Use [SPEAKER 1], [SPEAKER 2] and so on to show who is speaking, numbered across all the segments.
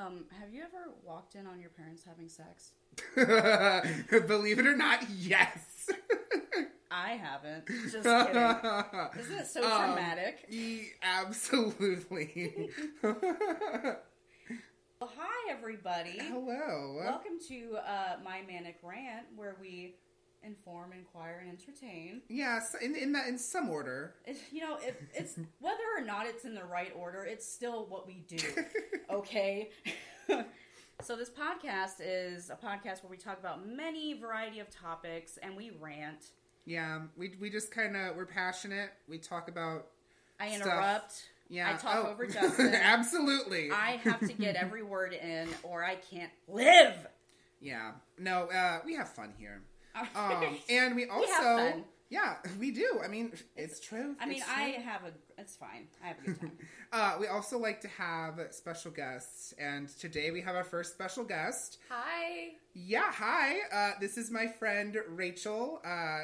[SPEAKER 1] Um, have you ever walked in on your parents having sex?
[SPEAKER 2] Believe it or not, yes.
[SPEAKER 1] I haven't. Just kidding. Isn't it so
[SPEAKER 2] Um,
[SPEAKER 1] traumatic?
[SPEAKER 2] E- absolutely.
[SPEAKER 1] Well, hi, everybody.
[SPEAKER 2] Hello.
[SPEAKER 1] Welcome to uh, My Manic Rant, where we inform, inquire, and entertain.
[SPEAKER 2] Yes, in in that in some order.
[SPEAKER 1] It, you know, it, it's whether or not it's in the right order, it's still what we do. Okay. so this podcast is a podcast where we talk about many variety of topics and we rant.
[SPEAKER 2] Yeah, we we just kind of we're passionate. We talk about
[SPEAKER 1] I
[SPEAKER 2] Stuff.
[SPEAKER 1] interrupt.
[SPEAKER 2] yeah.
[SPEAKER 1] I talk
[SPEAKER 2] oh,
[SPEAKER 1] over Justin.
[SPEAKER 2] absolutely.
[SPEAKER 1] I have to get every word in, or I can't live.
[SPEAKER 2] Yeah. No, uh, we have fun here. Um, and we also,
[SPEAKER 1] have fun.
[SPEAKER 2] yeah, we do. I mean, it's true.
[SPEAKER 1] I mean,
[SPEAKER 2] It's
[SPEAKER 1] I have a. It's fine. I have a good time.
[SPEAKER 2] Uh, we also like to have special guests, and today we have our first special guest.
[SPEAKER 3] Hi.
[SPEAKER 2] Yeah, hi. Uh, this is my friend Rachel. Uh,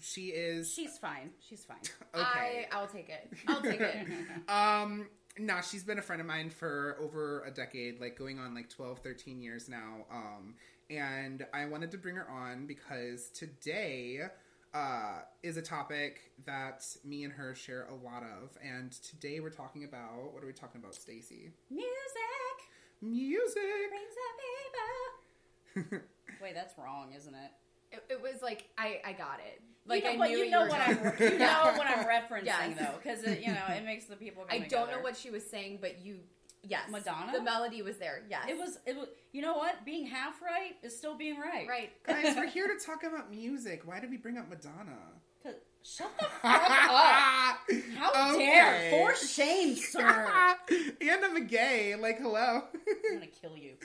[SPEAKER 2] she is
[SPEAKER 1] She's fine. She's fine.
[SPEAKER 2] okay.
[SPEAKER 3] I, I'll take it. I'll take it.
[SPEAKER 2] Um, nah, she's been a friend of mine for over a decade, like going on like 12, 13 years now. Um, and I wanted to bring her on because today uh, is a topic that me and her share a lot of. And today we're talking about what are we talking about, Staci?
[SPEAKER 1] Music
[SPEAKER 2] Music.
[SPEAKER 1] brings the people. Wait, that's wrong, isn't it?
[SPEAKER 3] it, it was like I, I got it. Like
[SPEAKER 1] you know,
[SPEAKER 3] I knew
[SPEAKER 1] you
[SPEAKER 3] you
[SPEAKER 1] know
[SPEAKER 3] were
[SPEAKER 1] what I'm. You know what I'm referencing
[SPEAKER 3] Yes.
[SPEAKER 1] though, because you know it makes the people.
[SPEAKER 3] I
[SPEAKER 1] Come
[SPEAKER 3] don't know what she was saying, but you yes.
[SPEAKER 1] Madonna?
[SPEAKER 3] The melody was there. Yes.
[SPEAKER 1] it was. It was. You know what? Being half right is still being right.
[SPEAKER 3] right.
[SPEAKER 2] Guys, we're here to talk about music. Why did we bring up Madonna?
[SPEAKER 1] 'Cause- Shut the fuck up! How dare? For shame, sir.
[SPEAKER 2] and I'm a gay. Like, hello.
[SPEAKER 1] I'm gonna kill you.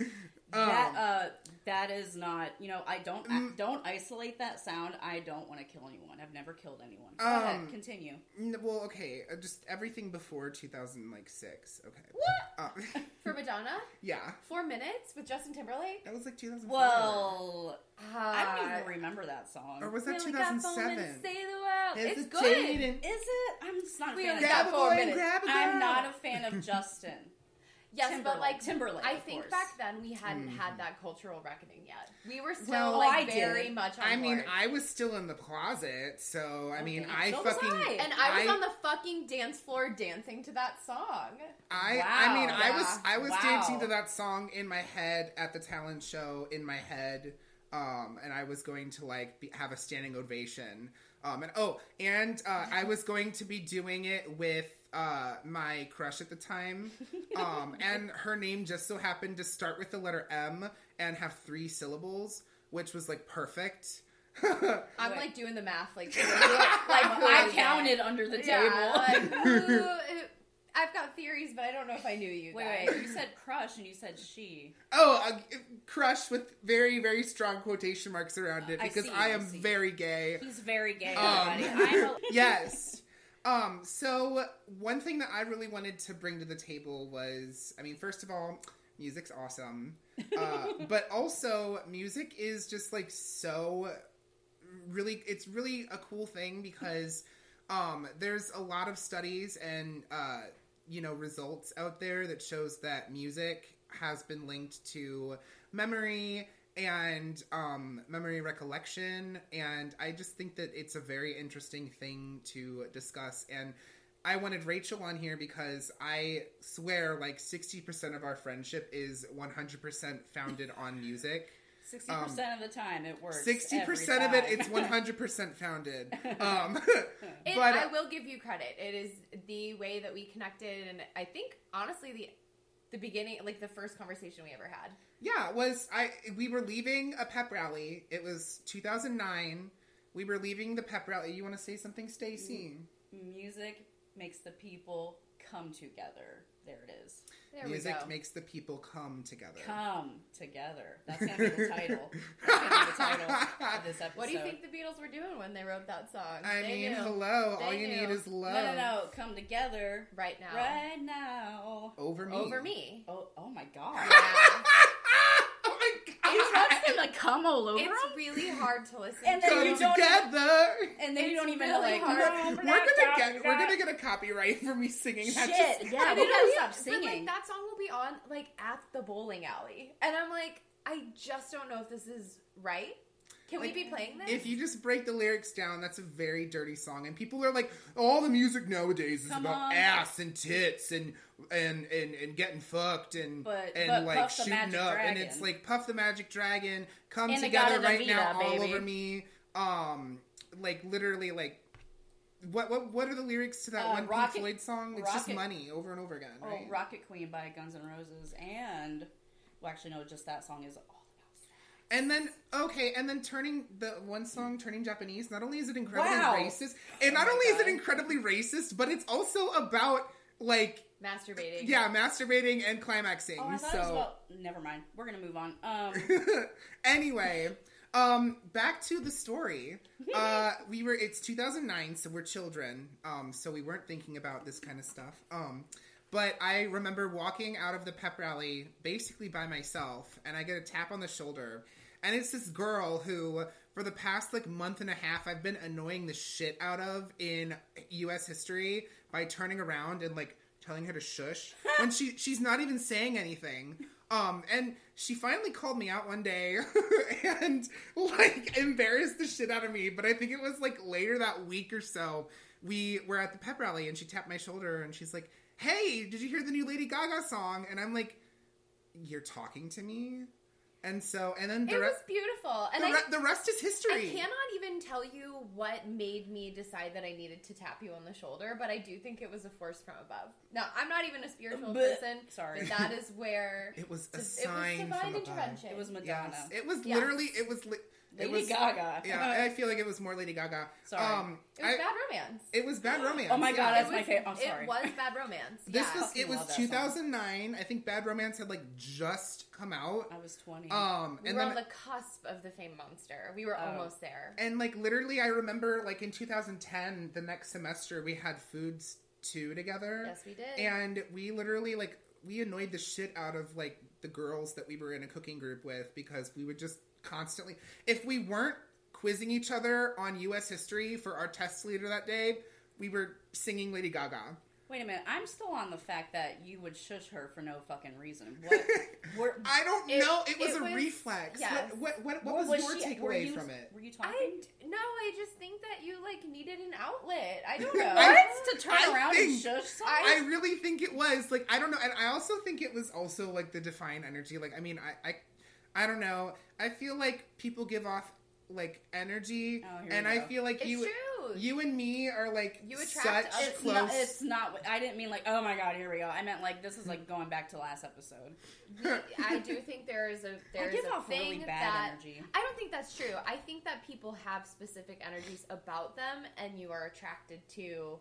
[SPEAKER 2] Um,
[SPEAKER 1] that uh, that is not. You know, I don't
[SPEAKER 2] Mm.
[SPEAKER 1] don't isolate that sound. I don't want to kill anyone. I've never killed anyone. Go
[SPEAKER 2] Um,
[SPEAKER 1] ahead, continue.
[SPEAKER 2] N- Well, okay, uh, just everything before 2006. Okay.
[SPEAKER 3] What?
[SPEAKER 2] Uh,
[SPEAKER 3] For Madonna?
[SPEAKER 2] yeah,
[SPEAKER 3] Four minutes with Justin Timberlake?
[SPEAKER 2] that was like 2004.
[SPEAKER 1] Well,
[SPEAKER 3] Uh,
[SPEAKER 1] I don't even remember that song.
[SPEAKER 2] or was that
[SPEAKER 3] we only got four
[SPEAKER 2] 2007?
[SPEAKER 3] minutes Say the world. It's good.
[SPEAKER 2] Hesitating.
[SPEAKER 1] Is it? I'm just not a
[SPEAKER 3] We
[SPEAKER 1] fan.
[SPEAKER 3] only
[SPEAKER 1] Of
[SPEAKER 3] got four minutes.
[SPEAKER 2] grab a
[SPEAKER 1] I'm not a fan of Justin.
[SPEAKER 3] Yes,
[SPEAKER 1] Timberlake.
[SPEAKER 3] but like
[SPEAKER 1] Timberlake.
[SPEAKER 3] I
[SPEAKER 1] of
[SPEAKER 3] think
[SPEAKER 1] course.
[SPEAKER 3] back then we hadn't
[SPEAKER 2] Mhm.
[SPEAKER 3] had that cultural reckoning yet. We were still
[SPEAKER 2] Well,
[SPEAKER 1] Oh, I
[SPEAKER 3] like
[SPEAKER 1] did.
[SPEAKER 3] very much on
[SPEAKER 2] I mean. I was still in the closet, so I mean, I
[SPEAKER 1] so was
[SPEAKER 2] fucking,
[SPEAKER 1] I.
[SPEAKER 3] and I was on the fucking dance floor dancing to that song.
[SPEAKER 2] I, I mean,
[SPEAKER 1] Wow.
[SPEAKER 2] I was, I was
[SPEAKER 1] Wow.
[SPEAKER 2] dancing to that song in my head at the talent show in my head, um, and I was going to like be, have a standing ovation, um, and oh, and uh, I was going to be doing it with uh, my crush at the time, um, and her name just so happened to start with the letter M and have three syllables, which was like perfect.
[SPEAKER 3] I'm
[SPEAKER 1] Wait.
[SPEAKER 3] like doing the math, like
[SPEAKER 1] like
[SPEAKER 3] like
[SPEAKER 1] I counted under the table.
[SPEAKER 3] Yeah, like, who- I've got theories, but I don't know if I knew you
[SPEAKER 1] wait,
[SPEAKER 3] guys.
[SPEAKER 1] wait. You said crush and you said she.
[SPEAKER 2] Oh, a crush with very, very strong quotation marks around it
[SPEAKER 1] I
[SPEAKER 2] because
[SPEAKER 1] see,
[SPEAKER 2] I
[SPEAKER 1] I
[SPEAKER 2] am
[SPEAKER 1] see.
[SPEAKER 2] very gay.
[SPEAKER 1] He's very gay.
[SPEAKER 2] Um.
[SPEAKER 1] I'm a,
[SPEAKER 2] yes. Um, so one thing that I really wanted to bring to the table was, I mean, first of all, music's awesome. Uh, but also music is just like so really, it's really a cool thing because, um, there's a lot of studies and, uh, you know, results out there that shows that music has been linked to memory and um, memory recollection. And I just think that it's a very interesting thing to discuss. And I wanted Rachel on here because I swear like 60% of our friendship is 100% founded on music.
[SPEAKER 1] sixty percent of the time it works.
[SPEAKER 2] 60%
[SPEAKER 1] every
[SPEAKER 2] of it, it's 100% founded. Um,
[SPEAKER 3] It,
[SPEAKER 2] but
[SPEAKER 3] I will give you credit. It is the way that we connected, and I think honestly the the beginning, like the first conversation we ever had.
[SPEAKER 2] Yeah, it was I we were leaving a pep rally. It was 2009. We were leaving the pep rally. You want to say something, Staci?
[SPEAKER 1] Music makes the people come together. There it is.
[SPEAKER 3] There
[SPEAKER 2] Music makes the people come together.
[SPEAKER 1] Come together. That's gonna be the title. Be the title of this episode.
[SPEAKER 3] what do you think the Beatles were doing when they wrote that song?
[SPEAKER 2] I
[SPEAKER 3] They
[SPEAKER 2] mean,
[SPEAKER 3] knew.
[SPEAKER 2] hello. All you
[SPEAKER 3] knew.
[SPEAKER 2] need is love.
[SPEAKER 1] No, no, no. Come together
[SPEAKER 3] right now,
[SPEAKER 1] right now.
[SPEAKER 2] Over me.
[SPEAKER 3] over me.
[SPEAKER 1] Oh, oh my god.
[SPEAKER 3] Yeah.
[SPEAKER 2] my god.
[SPEAKER 1] he to come all over
[SPEAKER 3] It's
[SPEAKER 1] him,
[SPEAKER 3] really hard to listen
[SPEAKER 1] And
[SPEAKER 3] to.
[SPEAKER 1] then
[SPEAKER 2] Come
[SPEAKER 1] you don't
[SPEAKER 2] together.
[SPEAKER 1] and then you don't even
[SPEAKER 3] really
[SPEAKER 1] like.
[SPEAKER 3] hard.
[SPEAKER 2] We're
[SPEAKER 1] we're
[SPEAKER 2] gonna
[SPEAKER 1] not
[SPEAKER 2] get we're
[SPEAKER 1] gonna-
[SPEAKER 2] gonna get a copyright for me singing that.
[SPEAKER 1] Shit,
[SPEAKER 2] Just-
[SPEAKER 1] yeah,
[SPEAKER 3] I
[SPEAKER 1] we
[SPEAKER 3] mean,
[SPEAKER 1] gotta
[SPEAKER 3] yeah,
[SPEAKER 1] stop
[SPEAKER 3] but,
[SPEAKER 1] singing.
[SPEAKER 3] like that song will be on like at the bowling alley, and I'm like, I just don't know if this is right. Can
[SPEAKER 2] Like,
[SPEAKER 3] we be playing this?
[SPEAKER 2] If you just break the lyrics down, that's a very dirty song, and people are like, "All the music nowadays is
[SPEAKER 1] Come
[SPEAKER 2] about
[SPEAKER 1] on.
[SPEAKER 2] ass and tits and and and, and getting fucked and
[SPEAKER 1] But-
[SPEAKER 2] and
[SPEAKER 1] but
[SPEAKER 2] like shooting up, and it's like Puff the Magic Dragon, come
[SPEAKER 1] And
[SPEAKER 2] together right now,
[SPEAKER 1] Davida,
[SPEAKER 2] all over me." Um, like literally, like what what what are the lyrics to that
[SPEAKER 1] Uh,
[SPEAKER 2] one
[SPEAKER 1] Rocket-
[SPEAKER 2] Pink Floyd song? It's just money over and over again,
[SPEAKER 1] Oh,
[SPEAKER 2] right?
[SPEAKER 1] Rocket Queen by Guns N' Roses, and well, actually, no, just that song is all about sex.
[SPEAKER 2] And then okay, and then turning the one song turning Japanese. Not only is it incredibly
[SPEAKER 1] Wow.
[SPEAKER 2] racist, and
[SPEAKER 1] Oh
[SPEAKER 2] not
[SPEAKER 1] my
[SPEAKER 2] only is it incredibly racist, but it's also about like
[SPEAKER 3] masturbating.
[SPEAKER 2] yeah, masturbating and climaxing.
[SPEAKER 1] Oh, I thought
[SPEAKER 2] so
[SPEAKER 1] it was about. Never mind. We're gonna move on. Um,
[SPEAKER 2] anyway, um, back to the story. Uh, we were it's 2009, so we're children. Um, so we weren't thinking about this kind of stuff. Um, but I remember walking out of the pep rally basically by myself, and I get a tap on the shoulder, and it's this girl who. For the past like month and a half, I've been annoying the shit out of in U.S. history by turning around and like telling her to shush when she she's not even saying anything. Um, and she finally called me out one day and like embarrassed the shit out of me. But I think it was like later that week or so, we were at the pep rally and she tapped my shoulder and she's like, "Hey, did you hear the new Lady Gaga song?" And I'm like, "You're talking to me." And so, and then the,
[SPEAKER 3] It
[SPEAKER 2] re-
[SPEAKER 3] was beautiful, and
[SPEAKER 2] the,
[SPEAKER 3] I,
[SPEAKER 2] the rest is history.
[SPEAKER 3] I cannot even tell you what made me decide that I needed to tap you on the shoulder, but I do think it was a force from above. Now, I'm not even a spiritual
[SPEAKER 1] But-
[SPEAKER 3] person,
[SPEAKER 1] sorry.
[SPEAKER 3] but that is where
[SPEAKER 2] It was a
[SPEAKER 3] it
[SPEAKER 2] sign
[SPEAKER 3] was divine
[SPEAKER 2] from above.
[SPEAKER 3] intervention.
[SPEAKER 1] it was Madonna.
[SPEAKER 2] Yes, it was
[SPEAKER 3] Yes.
[SPEAKER 2] literally. It was. Li- it
[SPEAKER 1] Lady
[SPEAKER 2] was,
[SPEAKER 1] Gaga.
[SPEAKER 2] Yeah, I feel like it was more Lady Gaga.
[SPEAKER 1] Sorry.
[SPEAKER 2] Um,
[SPEAKER 3] It was
[SPEAKER 2] I-
[SPEAKER 3] bad romance.
[SPEAKER 2] It was bad romance.
[SPEAKER 1] Oh my God,
[SPEAKER 2] yeah.
[SPEAKER 1] that's
[SPEAKER 3] it
[SPEAKER 1] my
[SPEAKER 3] was,
[SPEAKER 1] favorite- I'm sorry.
[SPEAKER 3] It was bad romance.
[SPEAKER 2] This
[SPEAKER 3] yeah.
[SPEAKER 2] was it was
[SPEAKER 1] love that song.
[SPEAKER 2] 2009. I think Bad Romance had like just come out.
[SPEAKER 1] I was 20.
[SPEAKER 2] Um,
[SPEAKER 3] we
[SPEAKER 2] and
[SPEAKER 3] were
[SPEAKER 2] then
[SPEAKER 3] on the cusp of the Fame Monster. We were
[SPEAKER 1] Oh.
[SPEAKER 3] almost there.
[SPEAKER 2] and like literally, I remember like in 2010, the next semester we had foods two together.
[SPEAKER 3] Yes, we did.
[SPEAKER 2] And we literally like we annoyed the shit out of like the girls that we were in a cooking group with because we would just constantly if we weren't quizzing each other on US history for our test leader that day, we were singing Lady Gaga.
[SPEAKER 1] Wait a minute. I'm still on the fact that you would shush her for no fucking reason. What?
[SPEAKER 2] I don't
[SPEAKER 3] It-
[SPEAKER 2] know. It was
[SPEAKER 3] it
[SPEAKER 2] a
[SPEAKER 3] was-
[SPEAKER 2] reflex.
[SPEAKER 3] yes.
[SPEAKER 2] What, what, what, what
[SPEAKER 1] what
[SPEAKER 2] was, your
[SPEAKER 1] she- were
[SPEAKER 2] takeaway
[SPEAKER 1] you-
[SPEAKER 2] from it?
[SPEAKER 1] Were you talking?
[SPEAKER 3] I d- no, I just think that you like needed an outlet. I don't know.
[SPEAKER 2] I-
[SPEAKER 1] to turn
[SPEAKER 2] I
[SPEAKER 1] around and shush someone?
[SPEAKER 2] I really think it was like I don't know, and I also think it was also like the defiant energy. Like I mean, I I, I don't know. I feel like people give off like energy,
[SPEAKER 1] Oh, here we
[SPEAKER 2] and I feel like
[SPEAKER 3] it's
[SPEAKER 2] you
[SPEAKER 3] true.
[SPEAKER 2] you and me are like
[SPEAKER 3] You attract
[SPEAKER 2] such
[SPEAKER 1] it's
[SPEAKER 2] close.
[SPEAKER 1] not, it's not. I didn't mean like. Oh my god, here we go. I meant like this is like going back to last episode.
[SPEAKER 3] I do think there is a there
[SPEAKER 1] I
[SPEAKER 3] is
[SPEAKER 1] give
[SPEAKER 3] a
[SPEAKER 1] off
[SPEAKER 3] thing
[SPEAKER 1] really bad
[SPEAKER 3] that
[SPEAKER 1] energy.
[SPEAKER 3] I don't think that's true. I think that people have specific energies about them, and you are attracted to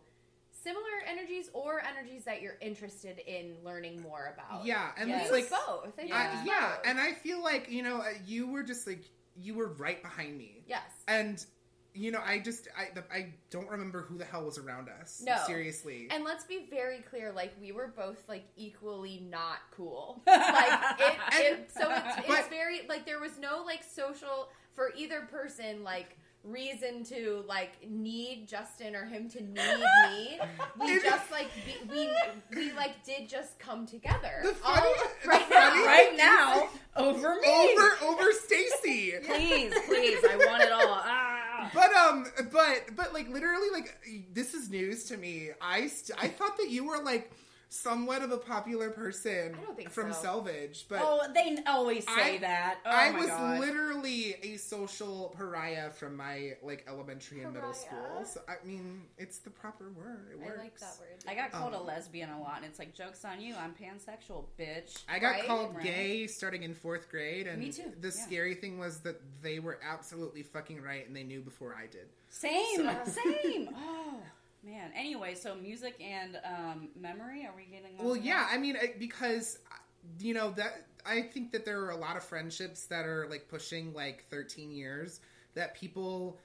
[SPEAKER 3] similar energies or energies that you're interested in learning more about.
[SPEAKER 2] yeah, and
[SPEAKER 1] Yes.
[SPEAKER 2] it's like
[SPEAKER 3] both. I think
[SPEAKER 1] Yeah.
[SPEAKER 2] I, yeah,
[SPEAKER 3] both.
[SPEAKER 2] and I feel like you know uh, you were just like you were right behind me,
[SPEAKER 3] yes.
[SPEAKER 2] and you know I just I the, I don't remember who the hell was around us.
[SPEAKER 3] No.
[SPEAKER 2] seriously.
[SPEAKER 3] And let's be very clear, like we were both like equally not cool. Like it, it so it's, it's very like there was no like social for either person like reason to like need Justin or him to need me. We just like be, we we like did just come together.
[SPEAKER 2] The
[SPEAKER 3] All-
[SPEAKER 2] funny- the
[SPEAKER 3] right
[SPEAKER 2] funny
[SPEAKER 3] now.
[SPEAKER 1] right now, over me.
[SPEAKER 2] over over Staci.
[SPEAKER 1] Please, please, I want it all. Ah.
[SPEAKER 2] But um, but but like literally, like this is news to me. I st- I thought that you were like somewhat of a popular person
[SPEAKER 3] I don't think
[SPEAKER 2] from
[SPEAKER 3] so.
[SPEAKER 2] Selvage, but
[SPEAKER 1] Oh, they always say
[SPEAKER 2] I-
[SPEAKER 1] that. Oh
[SPEAKER 2] I was
[SPEAKER 1] God.
[SPEAKER 2] literally a social pariah from my like elementary and middle
[SPEAKER 3] Pariah?
[SPEAKER 2] school. So I mean, it's the proper word. It
[SPEAKER 3] I like that word.
[SPEAKER 1] I got called a
[SPEAKER 2] Um,
[SPEAKER 1] lesbian a lot, and it's like jokes on you. I'm pansexual, bitch.
[SPEAKER 2] I got
[SPEAKER 3] Right?
[SPEAKER 2] called
[SPEAKER 1] Right.
[SPEAKER 2] gay starting in fourth grade, and
[SPEAKER 1] Me too,
[SPEAKER 2] the
[SPEAKER 1] yeah.
[SPEAKER 2] scary thing was that they were absolutely fucking right, and they knew before I did.
[SPEAKER 1] Same,
[SPEAKER 2] So-
[SPEAKER 1] same. Oh man. Anyway, so music and um, memory. Are we getting?
[SPEAKER 2] Well,
[SPEAKER 1] that?
[SPEAKER 2] yeah, I mean, because you know that I think that there are a lot of friendships that are like pushing like 13 years that people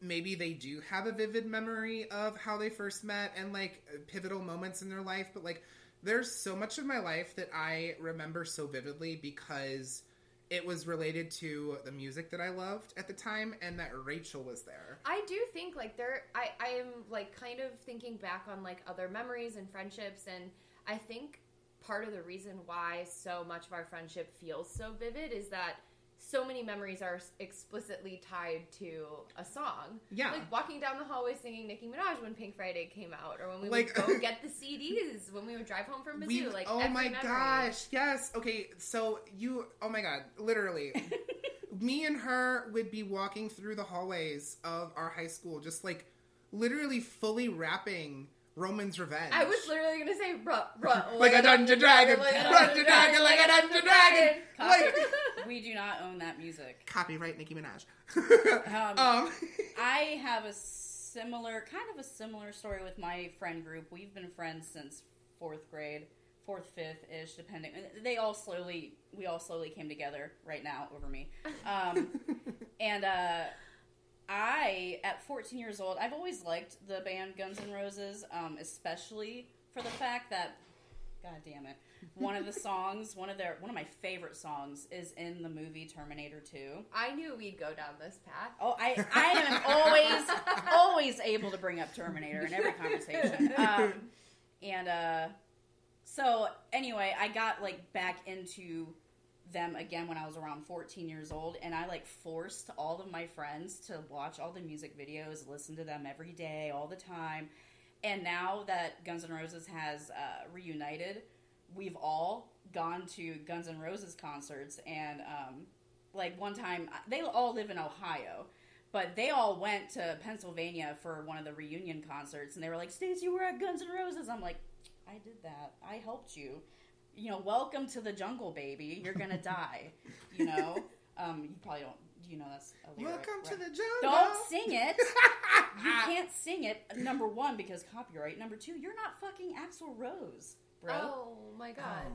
[SPEAKER 2] maybe they do have a vivid memory of how they first met and like pivotal moments in their life, but like there's so much of my life that I remember so vividly because it was related to the music that I loved at the time and that Rachel was there.
[SPEAKER 3] I do think like there I, I am like kind of thinking back on like other memories and friendships and I think part of the reason why so much of our friendship feels so vivid is that so many memories are explicitly tied to a song.
[SPEAKER 2] Yeah.
[SPEAKER 3] Like walking down the hallway singing Nicki Minaj when Pink Friday came out, or when we
[SPEAKER 2] Like-
[SPEAKER 3] would go get the CDs when we would drive home from Mizzou. Like,
[SPEAKER 2] oh my
[SPEAKER 3] memory.
[SPEAKER 2] gosh, yes. Okay, so you, oh my god, literally, me and her would be walking through the hallways of our high school, just like literally fully rapping Roman's Revenge.
[SPEAKER 3] I was literally gonna say, ruh, ruh,
[SPEAKER 2] like a dungeon dragon,
[SPEAKER 3] like a
[SPEAKER 2] dungeon dragon, like a dungeon dragon. Like
[SPEAKER 1] we do not own that music.
[SPEAKER 2] copyright Nicki Minaj.
[SPEAKER 1] Um,
[SPEAKER 2] um,
[SPEAKER 1] I have a similar, kind of a similar story with my friend group. We've been friends since fourth grade, fourth, fifth ish, depending. They all slowly, we all slowly came together right now over me. Um, and uh, I, at 14 years old, I've always liked the band Guns N' Roses, um, especially for the fact that, god damn it, one of the songs, one of their, one of my favorite songs is in the movie Terminator 2.
[SPEAKER 3] I knew we'd go down this path.
[SPEAKER 1] Oh, I, I am always, always able to bring up Terminator in every conversation. Um, and uh, so, anyway, I got like back into them again when I was around 14 years old, and I like forced all of my friends to watch all the music videos, listen to them every day, all the time. And now that Guns N' Roses has uh, reunited, we've all gone to Guns N' Roses concerts, and um, like one time they all live in Ohio. But they all went to Pennsylvania for one of the reunion concerts, and they were like, "Staci, you were at Guns N' Roses." I'm like, "I did that. I helped you. You know, welcome to the jungle, baby. You're gonna die. You know. Um, you probably don't. You know that's a lyric,
[SPEAKER 2] welcome to the jungle.
[SPEAKER 1] Don't sing it. You can't sing it. Number one, because copyright. Number two, you're not fucking Axl Rose, bro.
[SPEAKER 3] Oh my god.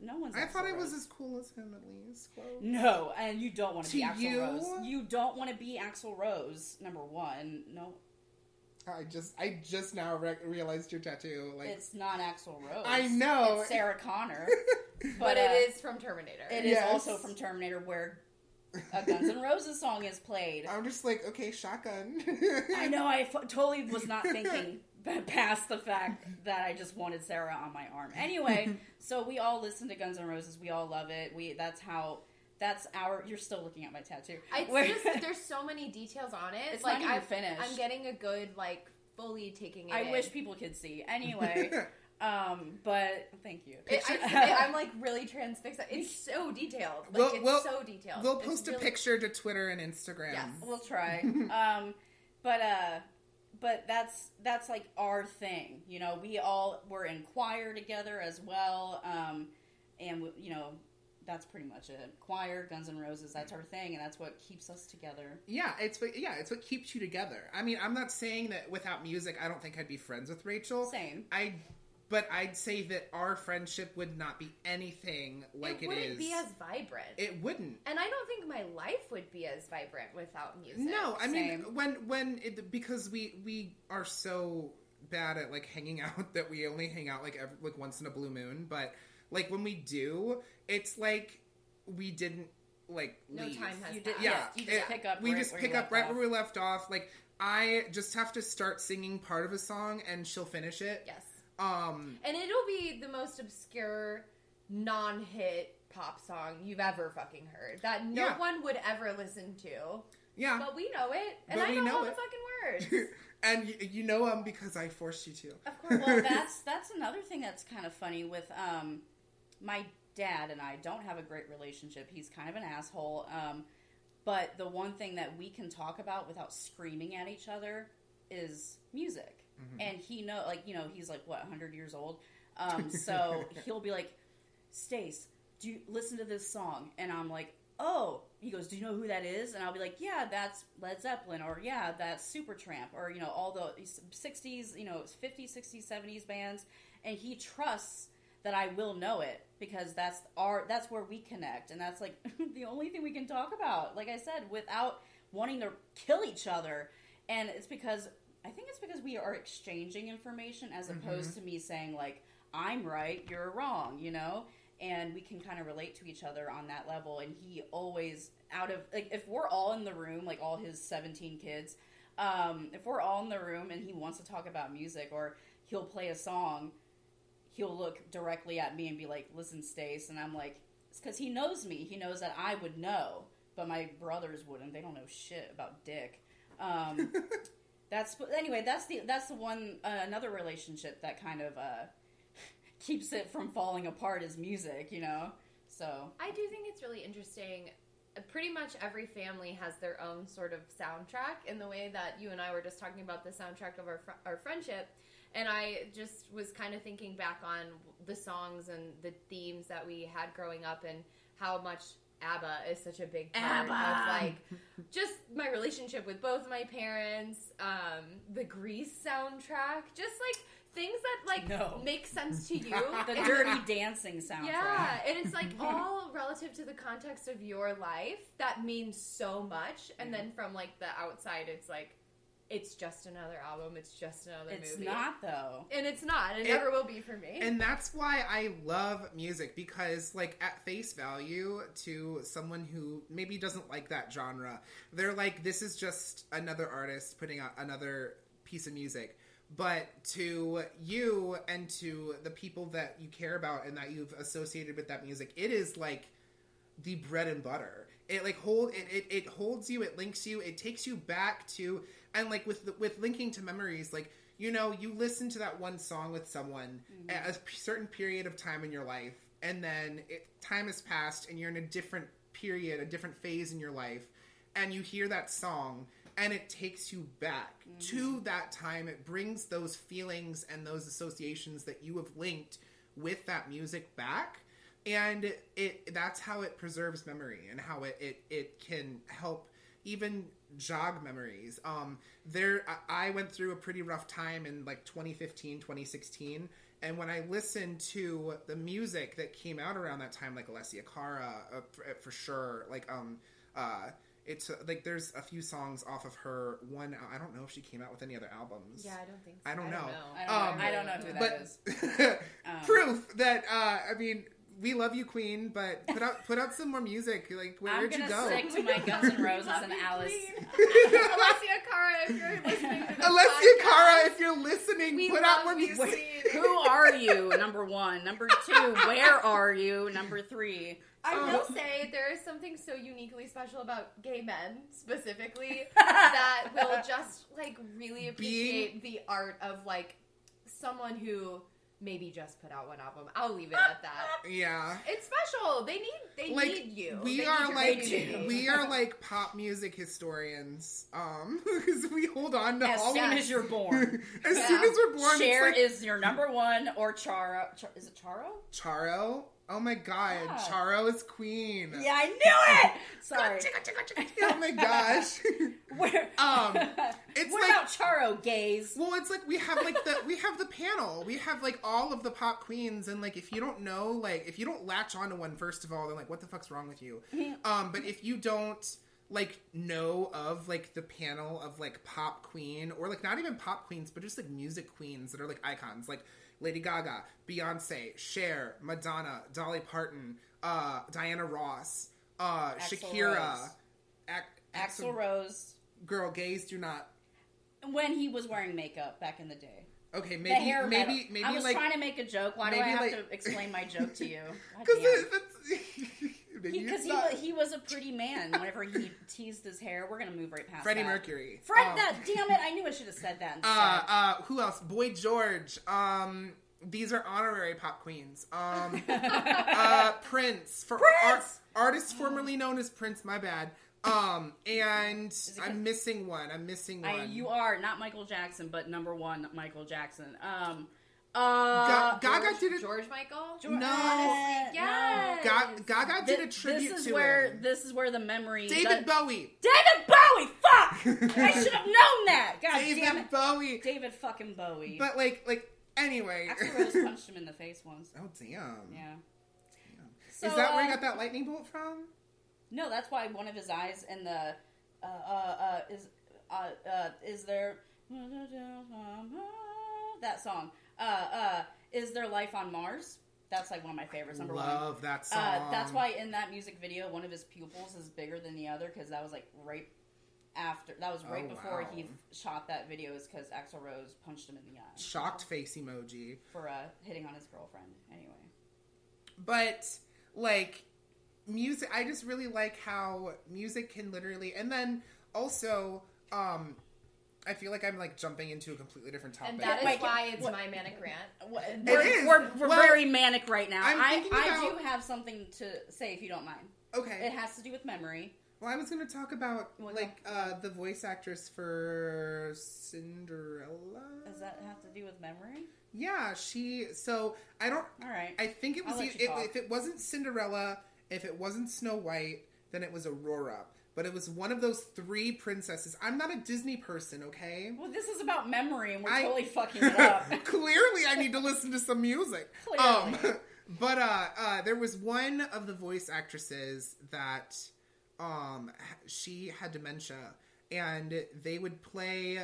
[SPEAKER 1] No one's.
[SPEAKER 2] I
[SPEAKER 1] Axl
[SPEAKER 2] thought I was as cool as him at least. Well,
[SPEAKER 1] No, and you don't want to be
[SPEAKER 2] To
[SPEAKER 1] Axl
[SPEAKER 2] you?
[SPEAKER 1] Rose. You don't want to be Axl Rose. Number one, no,
[SPEAKER 2] I just I just now re- realized your tattoo. Like
[SPEAKER 1] it's not Axl Rose.
[SPEAKER 2] I know.
[SPEAKER 1] it's Sarah Connor, but,
[SPEAKER 3] But,
[SPEAKER 1] uh,
[SPEAKER 3] it is from Terminator.
[SPEAKER 1] It is
[SPEAKER 2] Yes.
[SPEAKER 1] also from Terminator, where a Guns N' Roses song is played.
[SPEAKER 2] I'm just like okay, shotgun.
[SPEAKER 1] I know. I f- totally was not thinking b- past the fact that I just wanted Sarah on my arm. Anyway, so we all listen to Guns N' Roses. We all love it. We that's how. That's our. You're still looking at my tattoo.
[SPEAKER 3] It's
[SPEAKER 1] Where-
[SPEAKER 3] just there's so many details on it.
[SPEAKER 1] It's
[SPEAKER 3] like
[SPEAKER 1] not even
[SPEAKER 3] I've-
[SPEAKER 1] finished.
[SPEAKER 3] I'm getting a good like fully taking it.
[SPEAKER 1] I
[SPEAKER 3] in.
[SPEAKER 1] wish people could see. Anyway, um, but thank you.
[SPEAKER 3] It, I, am like really transfixed. It's so detailed. Like
[SPEAKER 2] We'll-
[SPEAKER 3] it's
[SPEAKER 2] we'll-
[SPEAKER 3] so detailed.
[SPEAKER 2] we'll
[SPEAKER 3] It's
[SPEAKER 2] post a
[SPEAKER 3] really-
[SPEAKER 2] picture to Twitter and Instagram.
[SPEAKER 3] Yes.
[SPEAKER 1] we'll try. um, but uh, but that's that's like our thing. You know, we all were in choir together as well. Um, and you know, that's pretty much it. Choir, Guns N' Roses. That's our thing, and that's what keeps us together.
[SPEAKER 2] Yeah, it's what yeah, it's what keeps you together. I mean, I'm not saying that without music, I don't think I'd be friends with Rachel.
[SPEAKER 1] Same.
[SPEAKER 2] I, but I'd say that our friendship would not be anything like
[SPEAKER 3] it
[SPEAKER 2] it
[SPEAKER 3] wouldn't
[SPEAKER 2] is.
[SPEAKER 3] be as vibrant.
[SPEAKER 2] it wouldn't.
[SPEAKER 3] and I don't think my life would be as vibrant without music.
[SPEAKER 2] No, I mean when when it, because we we are so bad at like hanging out that we only hang out like every, like once in a blue moon. But like when we do, it's like we didn't like
[SPEAKER 3] No
[SPEAKER 2] leave.
[SPEAKER 3] time has
[SPEAKER 1] You did-
[SPEAKER 3] passed.
[SPEAKER 2] yeah,
[SPEAKER 1] you just
[SPEAKER 2] it-
[SPEAKER 1] pick up
[SPEAKER 2] We
[SPEAKER 1] right
[SPEAKER 2] just
[SPEAKER 1] where
[SPEAKER 2] pick
[SPEAKER 1] you
[SPEAKER 2] up right
[SPEAKER 1] off.
[SPEAKER 2] where we left off. Like I just have to start singing part of a song and she'll finish it.
[SPEAKER 3] Yes.
[SPEAKER 2] Um.
[SPEAKER 3] And it'll be the most obscure, non-hit pop song you've ever fucking heard that no
[SPEAKER 2] Yeah.
[SPEAKER 3] one would ever listen to.
[SPEAKER 2] Yeah.
[SPEAKER 3] But we know it, and
[SPEAKER 2] But
[SPEAKER 3] I
[SPEAKER 2] we
[SPEAKER 3] know,
[SPEAKER 2] know
[SPEAKER 3] all
[SPEAKER 2] it.
[SPEAKER 3] the fucking words.
[SPEAKER 2] and you, you know them because I forced you to.
[SPEAKER 3] Of course.
[SPEAKER 1] Well, that's that's another thing that's kind of funny with um, my dad and I don't have a great relationship. He's kind of an asshole. Um, but the one thing that we can talk about without screaming at each other is music. And he know, like you know, he's like what, hundred years old. Um, so he'll be like, "Stace, do you listen to this song?" And I'm like, "Oh." He goes, "Do you know who that is?" And I'll be like, "Yeah, that's Led Zeppelin, or yeah, that's Supertramp, or you know, all the '60s, you know, '50s, '60s, '70s bands." And he trusts that I will know it because that's our that's where we connect, and that's like the only thing we can talk about. Like I said, without wanting to kill each other, and it's because I think it's because we are exchanging information as opposed to me saying like I'm right, you're wrong, you know. and we can kind of relate to each other on that level. And he always out of like if we're all in the room, like all his seventeen kids, um, if we're all in the room and he wants to talk about music or he'll play a song, he'll look directly at me and be like, "Listen, Stace," and I'm like, "It's because he knows me. He knows that I would know, but my brothers wouldn't. They don't know shit about dick." Um, that's anyway. That's the that's the one uh, another relationship that kind of uh, keeps it from falling apart is music. You know, so
[SPEAKER 3] I do think it's really interesting. Uh, Pretty much every family has their own sort of soundtrack in the way that you and I were just talking about the soundtrack of our fr- our friendship. And I just was kind of thinking back on the songs and the themes that we had growing up and how much ABBA is such a big part
[SPEAKER 1] ABBA!
[SPEAKER 3] of like just my relationship with both my parents, um, the Grease soundtrack, just like things that like
[SPEAKER 1] No.
[SPEAKER 3] make sense to you.
[SPEAKER 1] the
[SPEAKER 3] And-
[SPEAKER 1] Dirty Dancing soundtrack.
[SPEAKER 3] yeah, and it's like all relative to the context of your life that means so much, and then from like the outside, it's like it's just another album, it's just another
[SPEAKER 1] It's
[SPEAKER 3] movie.
[SPEAKER 1] not though.
[SPEAKER 3] and it's not. It,
[SPEAKER 2] It-
[SPEAKER 3] never will be for me.
[SPEAKER 2] And that's why I love music because, like, at face value, to someone who maybe doesn't like that genre, they're like, this is just another artist putting out another piece of music. But to you and to the people that you care about and that you've associated with that music, it is like the bread and butter. It like hold it, it, it holds you, it links you, it takes you back to and like with the, with linking to memories, like you know, you listen to that one song with someone mm-hmm. at a certain period of time in your life, and then it, time has passed, and you're in a different period, a different phase in your life, and you hear that song, and it takes you back mm-hmm. to that time. It brings those feelings and those associations that you have linked with that music back and it that's how it preserves memory and how it it, it can help even jog memories um there I, I went through a pretty rough time in like 2015 2016 and when i listened to the music that came out around that time like alessia cara uh, for, for sure like um uh it's uh, like there's a few songs off of her one i don't know if she came out with any other albums
[SPEAKER 3] yeah, I don't think. So.
[SPEAKER 2] I don't know.
[SPEAKER 1] I don't,
[SPEAKER 2] Um,
[SPEAKER 1] know, I don't know who that is.
[SPEAKER 2] but
[SPEAKER 1] Um,
[SPEAKER 2] proof that uh i mean we love you queen but put out put out some more music like where,
[SPEAKER 1] I'm
[SPEAKER 2] where'd you
[SPEAKER 1] gonna
[SPEAKER 2] go
[SPEAKER 1] stick to my Guns N' Roses and Alice.
[SPEAKER 3] Alessia Cara, if you're listening to this
[SPEAKER 2] alessia cara if you're listening
[SPEAKER 3] we
[SPEAKER 2] put out more music
[SPEAKER 1] Who are you? Number one. Number two. Where are you? Number three.
[SPEAKER 3] I
[SPEAKER 2] Um,
[SPEAKER 3] will say there is something so uniquely special about gay men specifically that will just like really appreciate the art of like someone who maybe just put out one album. I'll leave it at that.
[SPEAKER 2] yeah
[SPEAKER 3] It's special. They need they
[SPEAKER 2] like
[SPEAKER 3] need you.
[SPEAKER 2] we
[SPEAKER 3] They
[SPEAKER 2] are like
[SPEAKER 3] community.
[SPEAKER 2] we are like pop music historians um because we hold on to
[SPEAKER 1] As
[SPEAKER 2] all
[SPEAKER 1] soon as you're born.
[SPEAKER 2] as
[SPEAKER 3] Yeah.
[SPEAKER 2] soon as we're born
[SPEAKER 1] Cher
[SPEAKER 2] like
[SPEAKER 1] is your number one or Charo. Char- is it Charo?
[SPEAKER 2] charo oh my god
[SPEAKER 1] Yeah.
[SPEAKER 2] charo is queen
[SPEAKER 1] Yeah, I knew it. Sorry.
[SPEAKER 2] oh my gosh
[SPEAKER 1] Where?
[SPEAKER 2] Um, it's
[SPEAKER 1] what
[SPEAKER 2] like-
[SPEAKER 1] about Charo, gays?
[SPEAKER 2] Well, it's like we have like the we have the panel. We have like all of the pop queens, and like if you don't know, like if you don't latch onto one, first of all, then like what the fuck's wrong with you? um, but if you don't like know of like the panel of like pop queen or like not even pop queens, but just like music queens that are like icons, like Lady Gaga, Beyonce, Cher, Madonna, Dolly Parton, uh, Diana Ross, uh,
[SPEAKER 1] Axl
[SPEAKER 2] Shakira,
[SPEAKER 1] Rose. Rose.
[SPEAKER 2] Girl, gays do not.
[SPEAKER 1] When he was wearing makeup back in the day.
[SPEAKER 2] Okay,
[SPEAKER 1] the
[SPEAKER 2] maybe
[SPEAKER 1] hair
[SPEAKER 2] maybe
[SPEAKER 1] metal.
[SPEAKER 2] maybe
[SPEAKER 1] I was
[SPEAKER 2] like
[SPEAKER 1] trying to make a joke. Why do I have
[SPEAKER 2] like-
[SPEAKER 1] to explain my joke to you?
[SPEAKER 2] Because
[SPEAKER 1] damn.
[SPEAKER 2] that's maybe
[SPEAKER 1] Because
[SPEAKER 2] it's
[SPEAKER 1] he, he was a pretty man whenever he teased his hair. We're gonna move right past
[SPEAKER 2] Freddie
[SPEAKER 1] that.
[SPEAKER 2] Mercury.
[SPEAKER 1] Fred,
[SPEAKER 2] Um,
[SPEAKER 1] that damn it! I knew I should have said that.
[SPEAKER 2] Uh, uh, who else? Boy George. Um, these are honorary pop queens. Um, uh, Prince for
[SPEAKER 1] Prince!
[SPEAKER 2] Art, artist formerly known as Prince. My bad. Um, and I'm missing one. I'm missing one.
[SPEAKER 1] I, you are not Michael Jackson, but number one Michael Jackson. Um, uh,
[SPEAKER 2] Ga- Gaga
[SPEAKER 3] George,
[SPEAKER 2] did it.
[SPEAKER 3] George Michael.
[SPEAKER 1] George-
[SPEAKER 2] No.
[SPEAKER 1] uh,
[SPEAKER 3] Yes.
[SPEAKER 2] Ga- Gaga did
[SPEAKER 1] Thi-
[SPEAKER 2] a tribute
[SPEAKER 1] this is
[SPEAKER 2] to
[SPEAKER 1] where
[SPEAKER 2] him.
[SPEAKER 1] this is where the memory.
[SPEAKER 2] David
[SPEAKER 1] does-
[SPEAKER 2] Bowie.
[SPEAKER 1] David Bowie. Fuck! I should have known that. God damn
[SPEAKER 2] David
[SPEAKER 1] it.
[SPEAKER 2] Bowie.
[SPEAKER 1] David fucking Bowie.
[SPEAKER 2] But like, like anyway.
[SPEAKER 1] Axl Rose punched him in the face once.
[SPEAKER 2] oh damn.
[SPEAKER 1] Yeah.
[SPEAKER 2] Is that where he got that lightning bolt from?
[SPEAKER 1] No, that's why one of his eyes in the uh, uh, uh, is uh, uh, is there that song uh, uh, is there life on Mars? That's like one of my favorites. Number one.
[SPEAKER 2] Love that song.
[SPEAKER 1] Uh, that's why in that music video, one of his pupils is bigger than the other because that was like right after. That was right
[SPEAKER 2] Oh,
[SPEAKER 1] before
[SPEAKER 2] wow.
[SPEAKER 1] he shot that video. Is because Axl Rose punched him in the eye
[SPEAKER 2] shocked face emoji.
[SPEAKER 1] for uh, hitting on his girlfriend. Anyway,
[SPEAKER 2] but like music i just really like how music can literally and then also um i feel like i'm like jumping into a completely different topic
[SPEAKER 3] And that is
[SPEAKER 1] Wait,
[SPEAKER 3] why it's
[SPEAKER 1] what-
[SPEAKER 3] my manic rant.
[SPEAKER 1] What- we're,
[SPEAKER 2] is.
[SPEAKER 1] we're, we're
[SPEAKER 2] Well,
[SPEAKER 1] very manic right now.
[SPEAKER 2] I'm
[SPEAKER 1] I,
[SPEAKER 2] about-
[SPEAKER 1] do have something to say if you don't mind.
[SPEAKER 2] okay
[SPEAKER 1] It has to do with memory.
[SPEAKER 2] well i was going to talk about
[SPEAKER 1] Well,
[SPEAKER 2] like uh the voice actress for cinderella
[SPEAKER 1] Does that have to do with memory?
[SPEAKER 2] yeah she so i don't
[SPEAKER 1] All right.
[SPEAKER 2] i think it
[SPEAKER 1] I'll
[SPEAKER 2] was
[SPEAKER 1] let you
[SPEAKER 2] if,
[SPEAKER 1] talk.
[SPEAKER 2] if it wasn't cinderella if it wasn't snow white then it was aurora but it was one of those three princesses i'm not a disney person okay
[SPEAKER 1] well, this is about memory, and we're
[SPEAKER 2] I-
[SPEAKER 1] totally fucking it up.
[SPEAKER 2] Clearly, I need to listen to some music.
[SPEAKER 1] Clearly.
[SPEAKER 2] but uh, uh, there was one of the voice actresses that um, she had dementia, and they would play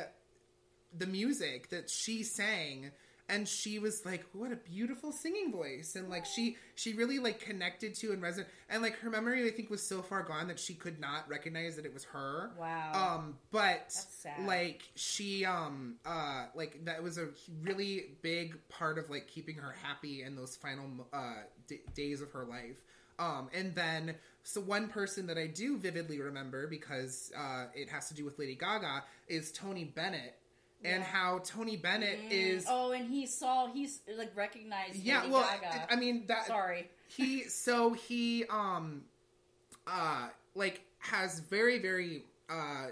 [SPEAKER 2] the music that she sang and she was like what a beautiful singing voice. And like she she really like connected to and resonated and like her memory i think was so far gone that she could not recognize that it was her.
[SPEAKER 1] Wow.
[SPEAKER 2] um but like she um uh like that was a really big part of like keeping her happy in those final uh d- days of her life. Um and then so one person that i do vividly remember because uh it has to do with lady gaga is tony bennett and
[SPEAKER 1] Yeah.
[SPEAKER 2] how tony bennett is
[SPEAKER 1] oh, and he saw he's like recognized.
[SPEAKER 2] yeah
[SPEAKER 1] Lady
[SPEAKER 2] well
[SPEAKER 1] Gaga.
[SPEAKER 2] i mean that
[SPEAKER 1] sorry.
[SPEAKER 2] he so he um uh like has very very uh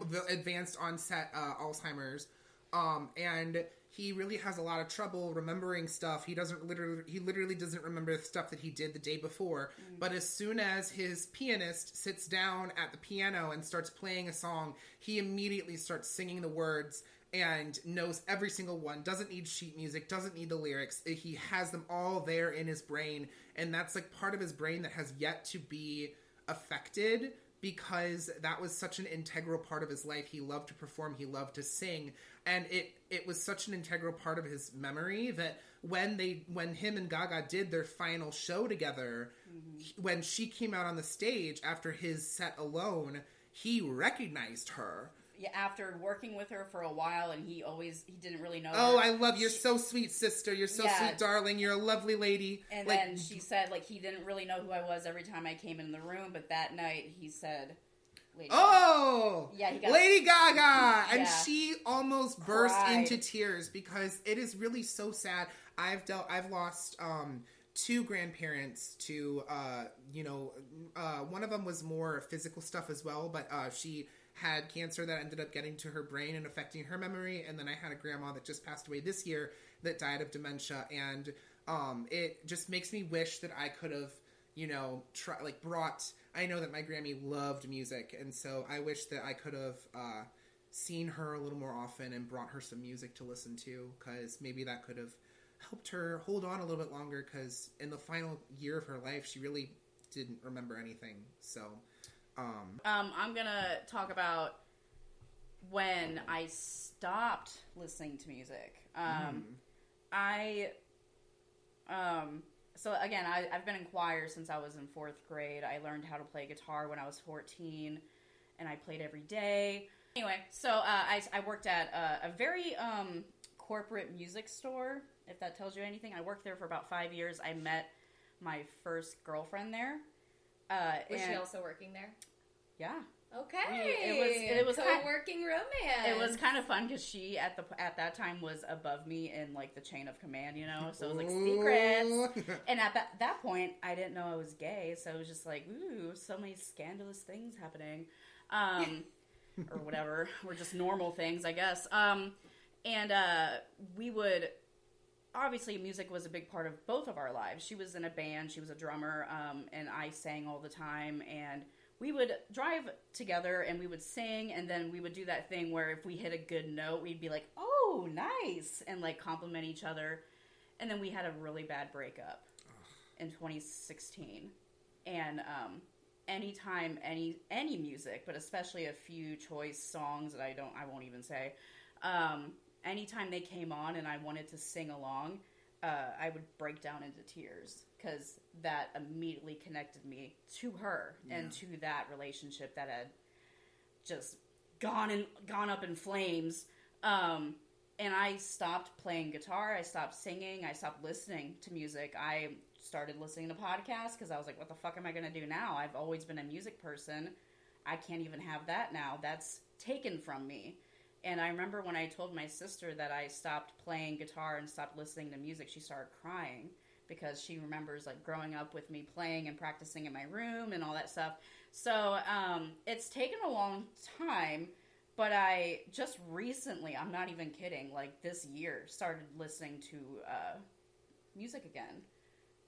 [SPEAKER 1] Advanced.
[SPEAKER 2] advanced onset uh, Alzheimer's, um, and he really has a lot of trouble remembering stuff. He doesn't literally he literally doesn't remember the stuff that he did the day before. Mm. But as soon as his pianist sits down at the piano and starts playing a song, he immediately starts singing the words and knows every single one. Doesn't need sheet music. Doesn't need the lyrics. He has them all there in his brain, and that's like part of his brain that has yet to be affected because that was such an integral part of his life. He loved to perform, he loved to sing, and it it was such an integral part of his memory that when they when him and Gaga did their final show together, mm-hmm. he- when she came out on the stage after his set alone, he recognized her.
[SPEAKER 1] Yeah, after working with her for a while, and he always he didn't really know.
[SPEAKER 2] Oh,
[SPEAKER 1] her.
[SPEAKER 2] I love you. You're so sweet, sister. You're so
[SPEAKER 1] Yeah.
[SPEAKER 2] sweet, darling. You're a lovely lady.
[SPEAKER 1] And
[SPEAKER 2] like,
[SPEAKER 1] then she said like he didn't really know who I was every time I came in the room, but that night he said, Lady
[SPEAKER 2] Oh,
[SPEAKER 1] Yeah, he got-
[SPEAKER 2] Lady Gaga, and she almost burst
[SPEAKER 1] Cried.
[SPEAKER 2] into tears because it is really so sad. I've dealt, I've lost um, two grandparents to, uh, you know, uh, one of them was more physical stuff as well, but uh, she had cancer that ended up getting to her brain and affecting her memory, and then I had a grandma that just passed away this year that died of dementia, and um, it just makes me wish that I could have you know, try like brought. I know that my Grammy loved music, and so I wish that I could have uh, seen her a little more often and brought her some music to listen to, because maybe that could have helped her hold on a little bit longer. Because in the final year of her life, she really didn't remember anything. So, um,
[SPEAKER 1] Um, I'm gonna talk about when I stopped listening to music. Um, I, um, so again, I, I've been in choir since I was in fourth grade. I learned how to play guitar when I was 14, and I played every day. Anyway, so uh, I, I worked at a, a very um, corporate music store. If that tells you anything, I worked there for about five years. I met my first girlfriend there. Uh,
[SPEAKER 3] Was she also working there?
[SPEAKER 1] yeah,
[SPEAKER 3] Okay.
[SPEAKER 1] it was- it was kind-
[SPEAKER 3] co-working romance.
[SPEAKER 1] It was kind of fun because she at the at that time was above me in like the chain of command, you know. So it was like secrets. And at that that point, I didn't know I was gay, so it was just like, ooh, so many scandalous things happening, um, or whatever, or just normal things, I guess. Um, and uh, we would obviously music was a big part of both of our lives. She was in a band, she was a drummer, um, and I sang all the time, and we would drive together and we would sing, and then we would do that thing where if we hit a good note, we'd be like, "Oh, nice," and like compliment each other. And then we had a really bad breakup in 2016, and um, anytime any any music, but especially a few choice songs that I don't, I won't even say. Um, anytime they came on and I wanted to sing along, uh, I would break down into tears because that immediately connected me to her and to that relationship that had just gone and gone up in flames. Um, and I stopped playing guitar. I stopped singing. I stopped listening to music. I started listening to podcasts because I was like, "What the fuck am I going to do now?" I've always been a music person. I can't even have that now. That's taken from me. And I remember when I told my sister that I stopped playing guitar and stopped listening to music, she started crying because she remembers like growing up with me playing and practicing in my room and all that stuff. So um, it's taken a long time, but I just recently, I'm not even kidding, like this year, started listening to uh, music again.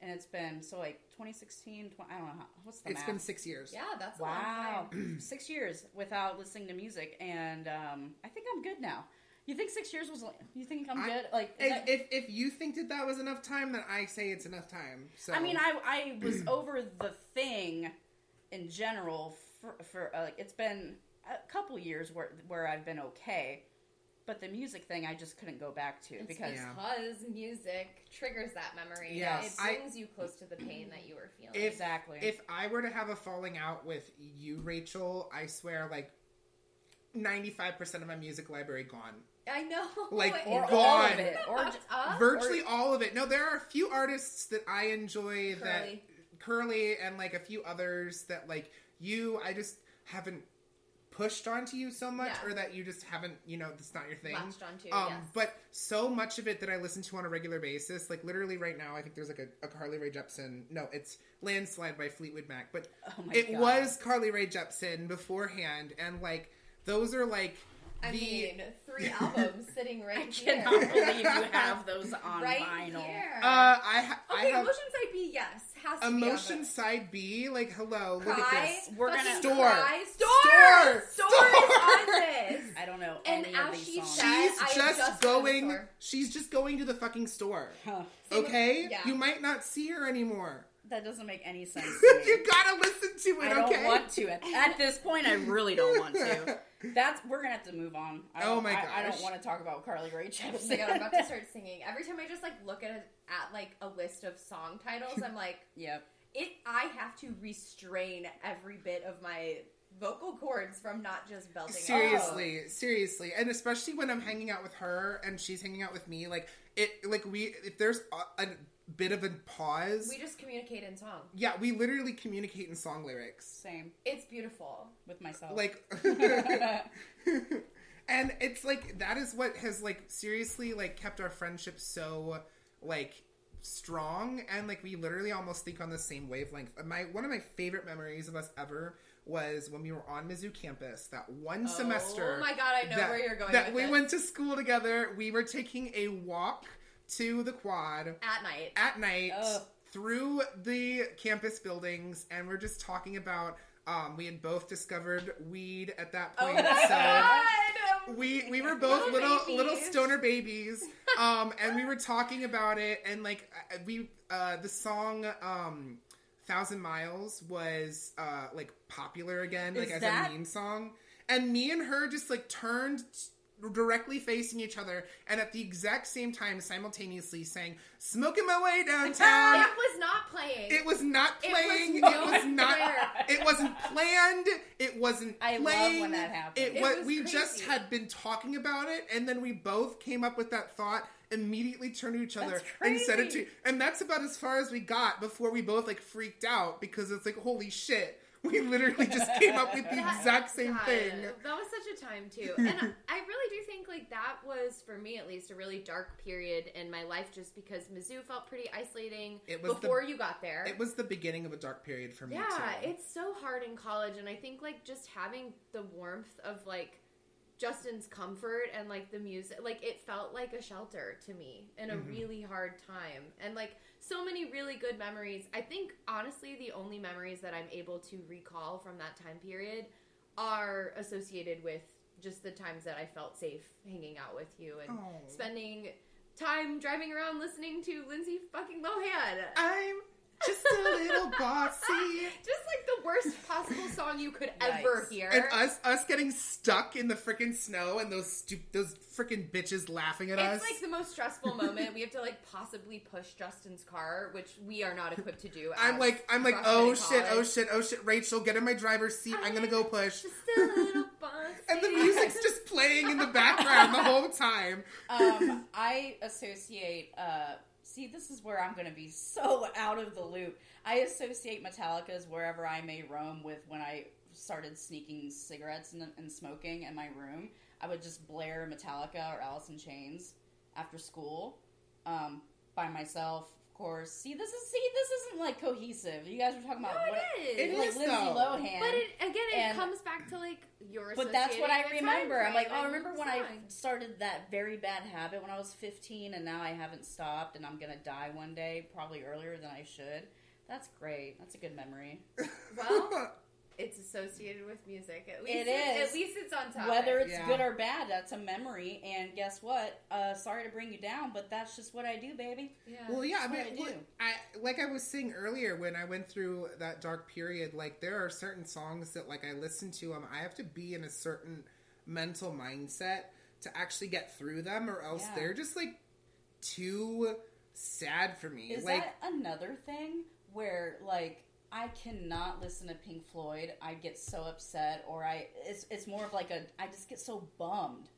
[SPEAKER 1] And it's been so like 2016, 20, I don't know how, what's the
[SPEAKER 2] It's
[SPEAKER 1] math?
[SPEAKER 2] been six years.
[SPEAKER 3] Yeah, that's a long
[SPEAKER 1] Wow,
[SPEAKER 3] time.
[SPEAKER 1] six years without listening to music, and um, I think I'm good now. You think six years was? You think I'm
[SPEAKER 2] I-
[SPEAKER 1] good? Like, is
[SPEAKER 2] If,
[SPEAKER 1] that-
[SPEAKER 2] if if you think that that was enough time, then I say it's enough time. So
[SPEAKER 1] I mean, I I was over the thing in general for for uh, like it's been a couple years where where I've been okay, but the music thing I just couldn't go back to
[SPEAKER 3] It's
[SPEAKER 1] because
[SPEAKER 2] Yeah.
[SPEAKER 3] because music triggers that memory.
[SPEAKER 2] Yes,
[SPEAKER 3] it
[SPEAKER 2] I-
[SPEAKER 3] brings you close to the pain that you were feeling.
[SPEAKER 2] If-
[SPEAKER 1] exactly
[SPEAKER 2] if I were to have a falling out with you, Rachel, I swear, like ninety five percent of my music library gone.
[SPEAKER 3] I know,
[SPEAKER 2] Like,
[SPEAKER 1] or
[SPEAKER 2] God.
[SPEAKER 1] all of it, or
[SPEAKER 3] up.
[SPEAKER 1] j-
[SPEAKER 2] Virtually all of it. No, there are a few artists that I enjoy that
[SPEAKER 3] Curly.
[SPEAKER 2] Curly and like a few others that like you. I just haven't pushed onto you so much,
[SPEAKER 3] Yeah.
[SPEAKER 2] or that you just haven't. You know, it's not your thing.
[SPEAKER 3] latched onto.
[SPEAKER 2] Um,
[SPEAKER 3] yes.
[SPEAKER 2] but so much of it that I listen to on a regular basis, like literally right now, I think there's like a, a Carly Rae Jepsen. No, it's "Landslide" by Fleetwood Mac, but
[SPEAKER 1] oh
[SPEAKER 2] it
[SPEAKER 1] God.
[SPEAKER 2] was Carly Rae Jepsen beforehand, and like those are like
[SPEAKER 3] I
[SPEAKER 2] the
[SPEAKER 3] mean, three albums sitting
[SPEAKER 1] I
[SPEAKER 3] right here.
[SPEAKER 1] I cannot believe you have those on
[SPEAKER 3] right
[SPEAKER 1] vinyl.
[SPEAKER 3] here.
[SPEAKER 2] uh, I ha- I
[SPEAKER 3] okay,
[SPEAKER 2] have
[SPEAKER 3] Emotion Side B, yes, has to
[SPEAKER 2] emotion
[SPEAKER 3] be
[SPEAKER 2] side B. Like hello,
[SPEAKER 3] on
[SPEAKER 2] look at
[SPEAKER 3] Cry,
[SPEAKER 2] this.
[SPEAKER 1] We're
[SPEAKER 3] fucking
[SPEAKER 1] gonna-
[SPEAKER 2] Store.
[SPEAKER 3] Cry.
[SPEAKER 2] Store.
[SPEAKER 3] Store,
[SPEAKER 2] Store.
[SPEAKER 3] is on this.
[SPEAKER 1] I don't know
[SPEAKER 3] And
[SPEAKER 1] any of
[SPEAKER 3] as
[SPEAKER 1] these
[SPEAKER 3] she
[SPEAKER 1] songs.
[SPEAKER 3] said-
[SPEAKER 2] She's
[SPEAKER 3] I am
[SPEAKER 2] just,
[SPEAKER 3] just
[SPEAKER 2] going.
[SPEAKER 3] going to the store.
[SPEAKER 2] She's just going to the fucking store.
[SPEAKER 1] Huh.
[SPEAKER 3] Same
[SPEAKER 2] Okay,
[SPEAKER 3] yeah.
[SPEAKER 2] you might not see her anymore.
[SPEAKER 1] That doesn't make any sense. To me.
[SPEAKER 2] you gotta listen to it.
[SPEAKER 1] I don't
[SPEAKER 2] okay.
[SPEAKER 1] want to. At, at this point, I really don't want to. That's we're gonna have to move on. I
[SPEAKER 2] Oh
[SPEAKER 1] don't-
[SPEAKER 2] my
[SPEAKER 1] I, I don't want to talk about Carly Rae
[SPEAKER 3] Oh
[SPEAKER 1] Jepsen.
[SPEAKER 3] my god, I'm about to start singing. Every time I just like look at a, at like a list of song titles, I'm like,
[SPEAKER 1] yep.
[SPEAKER 3] it. I have to restrain every bit of my vocal cords from not just belting. out.
[SPEAKER 2] Seriously, seriously, and especially when I'm hanging out with her and she's hanging out with me, like it, like we, if there's a, a bit of a pause,
[SPEAKER 3] we just communicate in song.
[SPEAKER 2] yeah, we literally communicate in song lyrics,
[SPEAKER 1] Same
[SPEAKER 3] It's beautiful.
[SPEAKER 1] with myself.
[SPEAKER 2] like, and it's like that is what has like seriously like kept our friendship so like strong and like we literally almost think on the same wavelength. My one of my favorite memories of us ever was when we were on Mizzou campus that one oh semester.
[SPEAKER 3] Oh my god, I know
[SPEAKER 2] that,
[SPEAKER 3] where you're going.
[SPEAKER 2] that
[SPEAKER 3] with
[SPEAKER 2] we
[SPEAKER 3] this.
[SPEAKER 2] went to school together. We were taking a walk to the quad
[SPEAKER 3] at night.
[SPEAKER 2] at night
[SPEAKER 1] Ugh.
[SPEAKER 2] through the campus buildings, and we're just talking about. Um, we had both discovered weed at that
[SPEAKER 3] oh
[SPEAKER 2] point,
[SPEAKER 3] my
[SPEAKER 2] so
[SPEAKER 3] god!
[SPEAKER 2] we we were both
[SPEAKER 3] Little
[SPEAKER 2] little little stoner babies um and we were talking about it and like uh, we uh the song um thousand miles was uh like popular again like
[SPEAKER 1] Is
[SPEAKER 2] as
[SPEAKER 1] that-
[SPEAKER 2] a meme song and me and her just like turned directly facing each other and at the exact same time simultaneously saying smoking my way downtown
[SPEAKER 3] It was not playing.
[SPEAKER 2] it was not
[SPEAKER 3] It was
[SPEAKER 2] playing. It was, not. It wasn't planned. It wasn't
[SPEAKER 1] I love when that happens.
[SPEAKER 2] It,
[SPEAKER 3] It
[SPEAKER 2] was.
[SPEAKER 3] was
[SPEAKER 2] We
[SPEAKER 3] crazy.
[SPEAKER 2] just had been talking about it, and then we both came up with that thought. Immediately turned to each other and said it
[SPEAKER 1] crazy.
[SPEAKER 2] to. And that's about as far as we got before we both like freaked out because it's like holy shit. We literally just came up with the exact same
[SPEAKER 3] God,
[SPEAKER 2] thing.
[SPEAKER 3] That was such a time too, and I- really do think like that was for me at least a really dark period in my life, just because Mizzou felt pretty isolating
[SPEAKER 2] It was the-
[SPEAKER 3] before you got there.
[SPEAKER 2] It was the beginning of a dark period for me
[SPEAKER 3] yeah,
[SPEAKER 2] too.
[SPEAKER 3] it's so hard in college, and I think like just having the warmth of like Justin's comfort and like the music, like it felt like a shelter to me in a
[SPEAKER 2] Mhm.
[SPEAKER 3] really hard time, and like so many really good memories. I think honestly, the only memories that I'm able to recall from that time period are associated with just the times that I felt safe hanging out with you and
[SPEAKER 2] Oh.
[SPEAKER 3] spending time driving around listening to Lindsay fucking Lohan.
[SPEAKER 2] I'm just a little bossy.
[SPEAKER 3] just like the worst possible song you could ever hear.
[SPEAKER 2] and us us getting stuck in the freaking snow and those stu- those freaking bitches laughing at us.
[SPEAKER 3] it's like the most stressful moment. We have to like possibly push Justin's car, which we are not equipped to do.
[SPEAKER 2] I'm like I'm like oh shit oh shit oh shit Rachel get in my driver's seat I'm gonna go push
[SPEAKER 3] Just a little bossy.
[SPEAKER 2] and the music's just playing in the background the whole time.
[SPEAKER 1] um, I associate. Uh, see, this is where I'm going to be so out of the loop. I associate Metallica's "Wherever I May Roam" with when I started sneaking cigarettes and, and smoking in my room. I would just blare Metallica or Alice in Chains after school um, by myself. Of course. See, this is see, this isn't like cohesive. You guys were talking about
[SPEAKER 3] No,
[SPEAKER 1] what
[SPEAKER 3] it
[SPEAKER 2] It
[SPEAKER 3] is.
[SPEAKER 1] like
[SPEAKER 2] is,
[SPEAKER 1] Lindsay
[SPEAKER 2] though.
[SPEAKER 1] Lohan.
[SPEAKER 3] But it, again, it
[SPEAKER 1] And-
[SPEAKER 3] comes back to like your.
[SPEAKER 1] But that's what I
[SPEAKER 3] associating a time
[SPEAKER 1] remember. I'm like, oh, I remember when I started that very bad habit when I was 15, and now I haven't stopped, and I'm gonna die one day, probably earlier than I should. That's great. That's a good memory.
[SPEAKER 3] Well, it's associated with music. At least it's. At least it's on top.
[SPEAKER 1] Whether it's
[SPEAKER 2] Yeah.
[SPEAKER 1] good or bad, that's a memory. And guess what? Uh, sorry to bring you down, but that's just what I do, baby.
[SPEAKER 3] yeah.
[SPEAKER 2] Well, yeah, I mean,
[SPEAKER 1] I
[SPEAKER 2] well,
[SPEAKER 1] do.
[SPEAKER 2] I like I was saying earlier when I went through that dark period. Like there are certain songs that like I listen to them. I have to be in a certain mental mindset to actually get through them, or else
[SPEAKER 1] Yeah.
[SPEAKER 2] they're just like too sad for me.
[SPEAKER 1] Is
[SPEAKER 2] like
[SPEAKER 1] that another thing where like I cannot listen to Pink Floyd? I get so upset, or I it's it's more of like a I just get so bummed,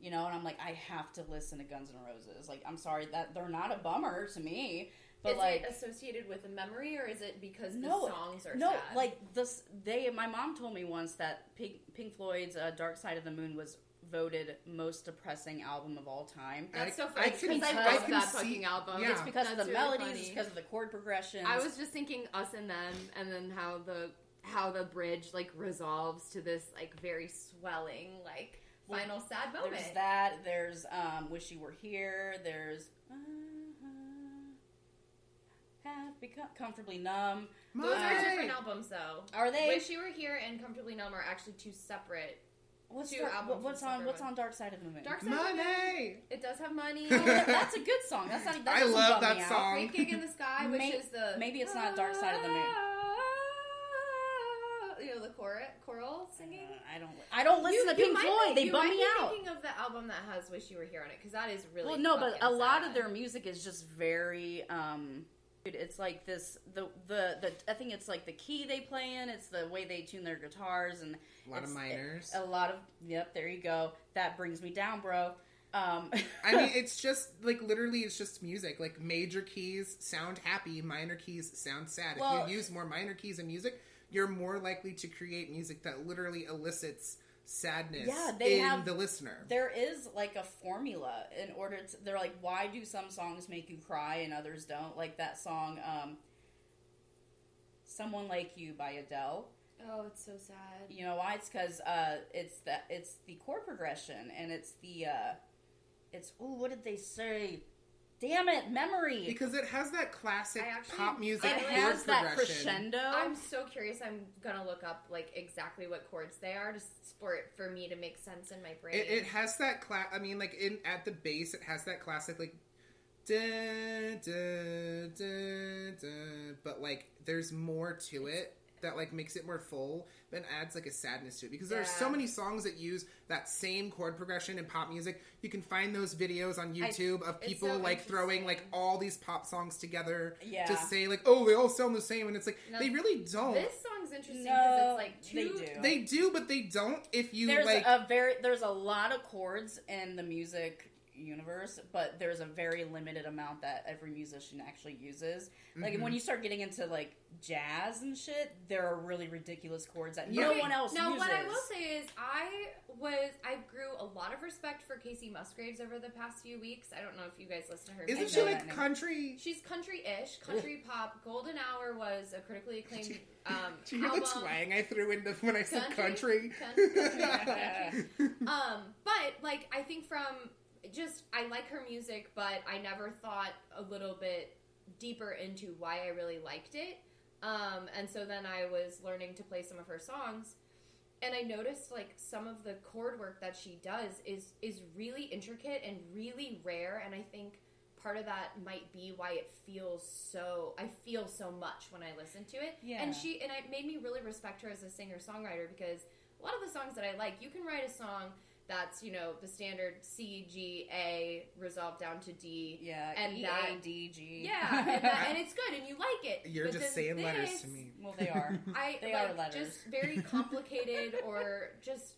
[SPEAKER 1] you know. And I'm like I have to listen to Guns N' Roses. Like I'm sorry that they're not a bummer to me, but
[SPEAKER 3] is
[SPEAKER 1] like
[SPEAKER 3] it associated with a memory, or is it because
[SPEAKER 1] no
[SPEAKER 3] the songs are
[SPEAKER 1] no
[SPEAKER 3] sad?
[SPEAKER 1] like this they my mom told me once that Pink, Pink Floyd's uh, Dark Side of the Moon was voted most depressing album of all time.
[SPEAKER 3] That's so funny because I,
[SPEAKER 1] I
[SPEAKER 3] love that
[SPEAKER 2] see-
[SPEAKER 3] fucking album.
[SPEAKER 2] yeah.
[SPEAKER 1] It's because
[SPEAKER 3] That's
[SPEAKER 1] of the
[SPEAKER 3] really
[SPEAKER 1] melodies, it's because of the chord progression.
[SPEAKER 3] I was just thinking us and them, and then how the how the bridge like resolves to this like very swelling like
[SPEAKER 1] Well,
[SPEAKER 3] final sad moment.
[SPEAKER 1] There's that. There's um, "Wish You Were Here." There's uh, "Have Become Comfortably Numb."
[SPEAKER 3] Those are different albums, though.
[SPEAKER 1] Are they?
[SPEAKER 3] Wish You Were Here and Comfortably Numb are actually two separate.
[SPEAKER 1] What's,
[SPEAKER 3] two
[SPEAKER 1] Dark-
[SPEAKER 3] albums
[SPEAKER 1] what's on What's on Dark Side of the Moon?
[SPEAKER 3] Dark Side of the Moon.
[SPEAKER 2] money.
[SPEAKER 3] It does have money.
[SPEAKER 1] Oh, that's a good song. That's not. That
[SPEAKER 2] I love that song.
[SPEAKER 3] Great Gig in the Sky, which
[SPEAKER 1] May-
[SPEAKER 3] is the
[SPEAKER 1] maybe it's not Dark Side of the Moon.
[SPEAKER 3] You know the choral, choral singing.
[SPEAKER 1] Uh, I don't. I don't listen to Pink Floyd.
[SPEAKER 3] be-
[SPEAKER 1] they bum me
[SPEAKER 3] be
[SPEAKER 1] out.
[SPEAKER 3] Thinking of the album that has "Wish You Were Here" on it because that is really
[SPEAKER 1] Well, no, but
[SPEAKER 3] fucking
[SPEAKER 1] a lot of their music is just very. um dude, It's like this. The the the. I think it's like the key they play in. It's the way they tune their guitars and
[SPEAKER 2] A lot of minors.
[SPEAKER 1] A lot of. Yep. There you go. That brings me down, bro. Um,
[SPEAKER 2] I mean, it's just like literally, it's just music. Like major keys sound happy, minor keys sound sad.
[SPEAKER 1] Well-
[SPEAKER 2] if you use more minor keys in music, you're more likely to create music that literally elicits sadness
[SPEAKER 1] Yeah, they
[SPEAKER 2] in
[SPEAKER 1] have-
[SPEAKER 2] the listener.
[SPEAKER 1] there is like a formula in order to. They're like, why do some songs make you cry and others don't? Like that song, um, "Someone Like You" by Adele.
[SPEAKER 3] Oh, it's so sad.
[SPEAKER 1] You know why? It's because uh, it's the it's the chord progression and it's the uh, it's oh, what did they say? Damn it, memory.
[SPEAKER 2] because it has that classic
[SPEAKER 3] actually-
[SPEAKER 2] pop music
[SPEAKER 1] it
[SPEAKER 3] I
[SPEAKER 2] chord
[SPEAKER 1] has that
[SPEAKER 2] progression.
[SPEAKER 1] crescendo.
[SPEAKER 3] I'm so curious. I'm gonna look up like exactly what chords they are just for it for me to make sense in my brain.
[SPEAKER 2] It, it has that class. I mean, like in at the base, it has that classic like. Da, da, da, da, but like there's more to it that like makes it more full then adds like a sadness to it. Because there are so many songs that use that same chord progression in pop music. You can find those videos on youtube of people
[SPEAKER 3] so
[SPEAKER 2] like throwing like all these pop songs together
[SPEAKER 1] Yeah.
[SPEAKER 2] to say like oh they all sound the same. And it's like
[SPEAKER 3] No,
[SPEAKER 2] they really don't.
[SPEAKER 3] This song's interesting because
[SPEAKER 1] No,
[SPEAKER 3] it's like
[SPEAKER 1] they do.
[SPEAKER 2] they do but they don't if you
[SPEAKER 1] there's
[SPEAKER 2] like
[SPEAKER 1] a very there's a lot of chords in the music universe, but there's a very limited amount that every musician actually uses. Like
[SPEAKER 2] Mm-hmm.
[SPEAKER 1] when you start getting into like jazz and shit, there are really ridiculous chords that
[SPEAKER 2] Yeah.
[SPEAKER 1] no
[SPEAKER 3] Okay,
[SPEAKER 1] one else
[SPEAKER 3] Now,
[SPEAKER 1] uses.
[SPEAKER 3] what I will say is, I was I grew a lot of respect for Kacey Musgraves over the past few weeks. I don't know if you guys listen to her.
[SPEAKER 2] isn't she like
[SPEAKER 1] that name.
[SPEAKER 2] country
[SPEAKER 3] She's country-ish, country pop. Golden Hour was a critically acclaimed um,
[SPEAKER 2] Do you hear
[SPEAKER 3] album.
[SPEAKER 2] the twang I threw into when I said
[SPEAKER 3] Country?
[SPEAKER 2] country?
[SPEAKER 3] um, but like I think from just I like her music, but I never thought a little bit deeper into why I really liked it. Um, and so then I was learning to play some of her songs, and I noticed like some of the chord work that she does is is really intricate and really rare. And I think part of that might be why it feels so I feel so much when I listen to it.
[SPEAKER 1] Yeah.
[SPEAKER 3] And she and it made me really respect her as a singer songwriter because a lot of the songs that I like, you can write a song that's, you know, the standard C, G, A resolved down to D.
[SPEAKER 1] Yeah,
[SPEAKER 3] And
[SPEAKER 1] E
[SPEAKER 3] that-
[SPEAKER 1] A D G.
[SPEAKER 3] Yeah, and, that, and it's good and you like it.
[SPEAKER 2] You're
[SPEAKER 3] But
[SPEAKER 2] just
[SPEAKER 3] then
[SPEAKER 2] saying letters to me.
[SPEAKER 1] Well, they are.
[SPEAKER 3] I
[SPEAKER 1] They
[SPEAKER 3] like
[SPEAKER 1] are letters.
[SPEAKER 3] just very complicated or just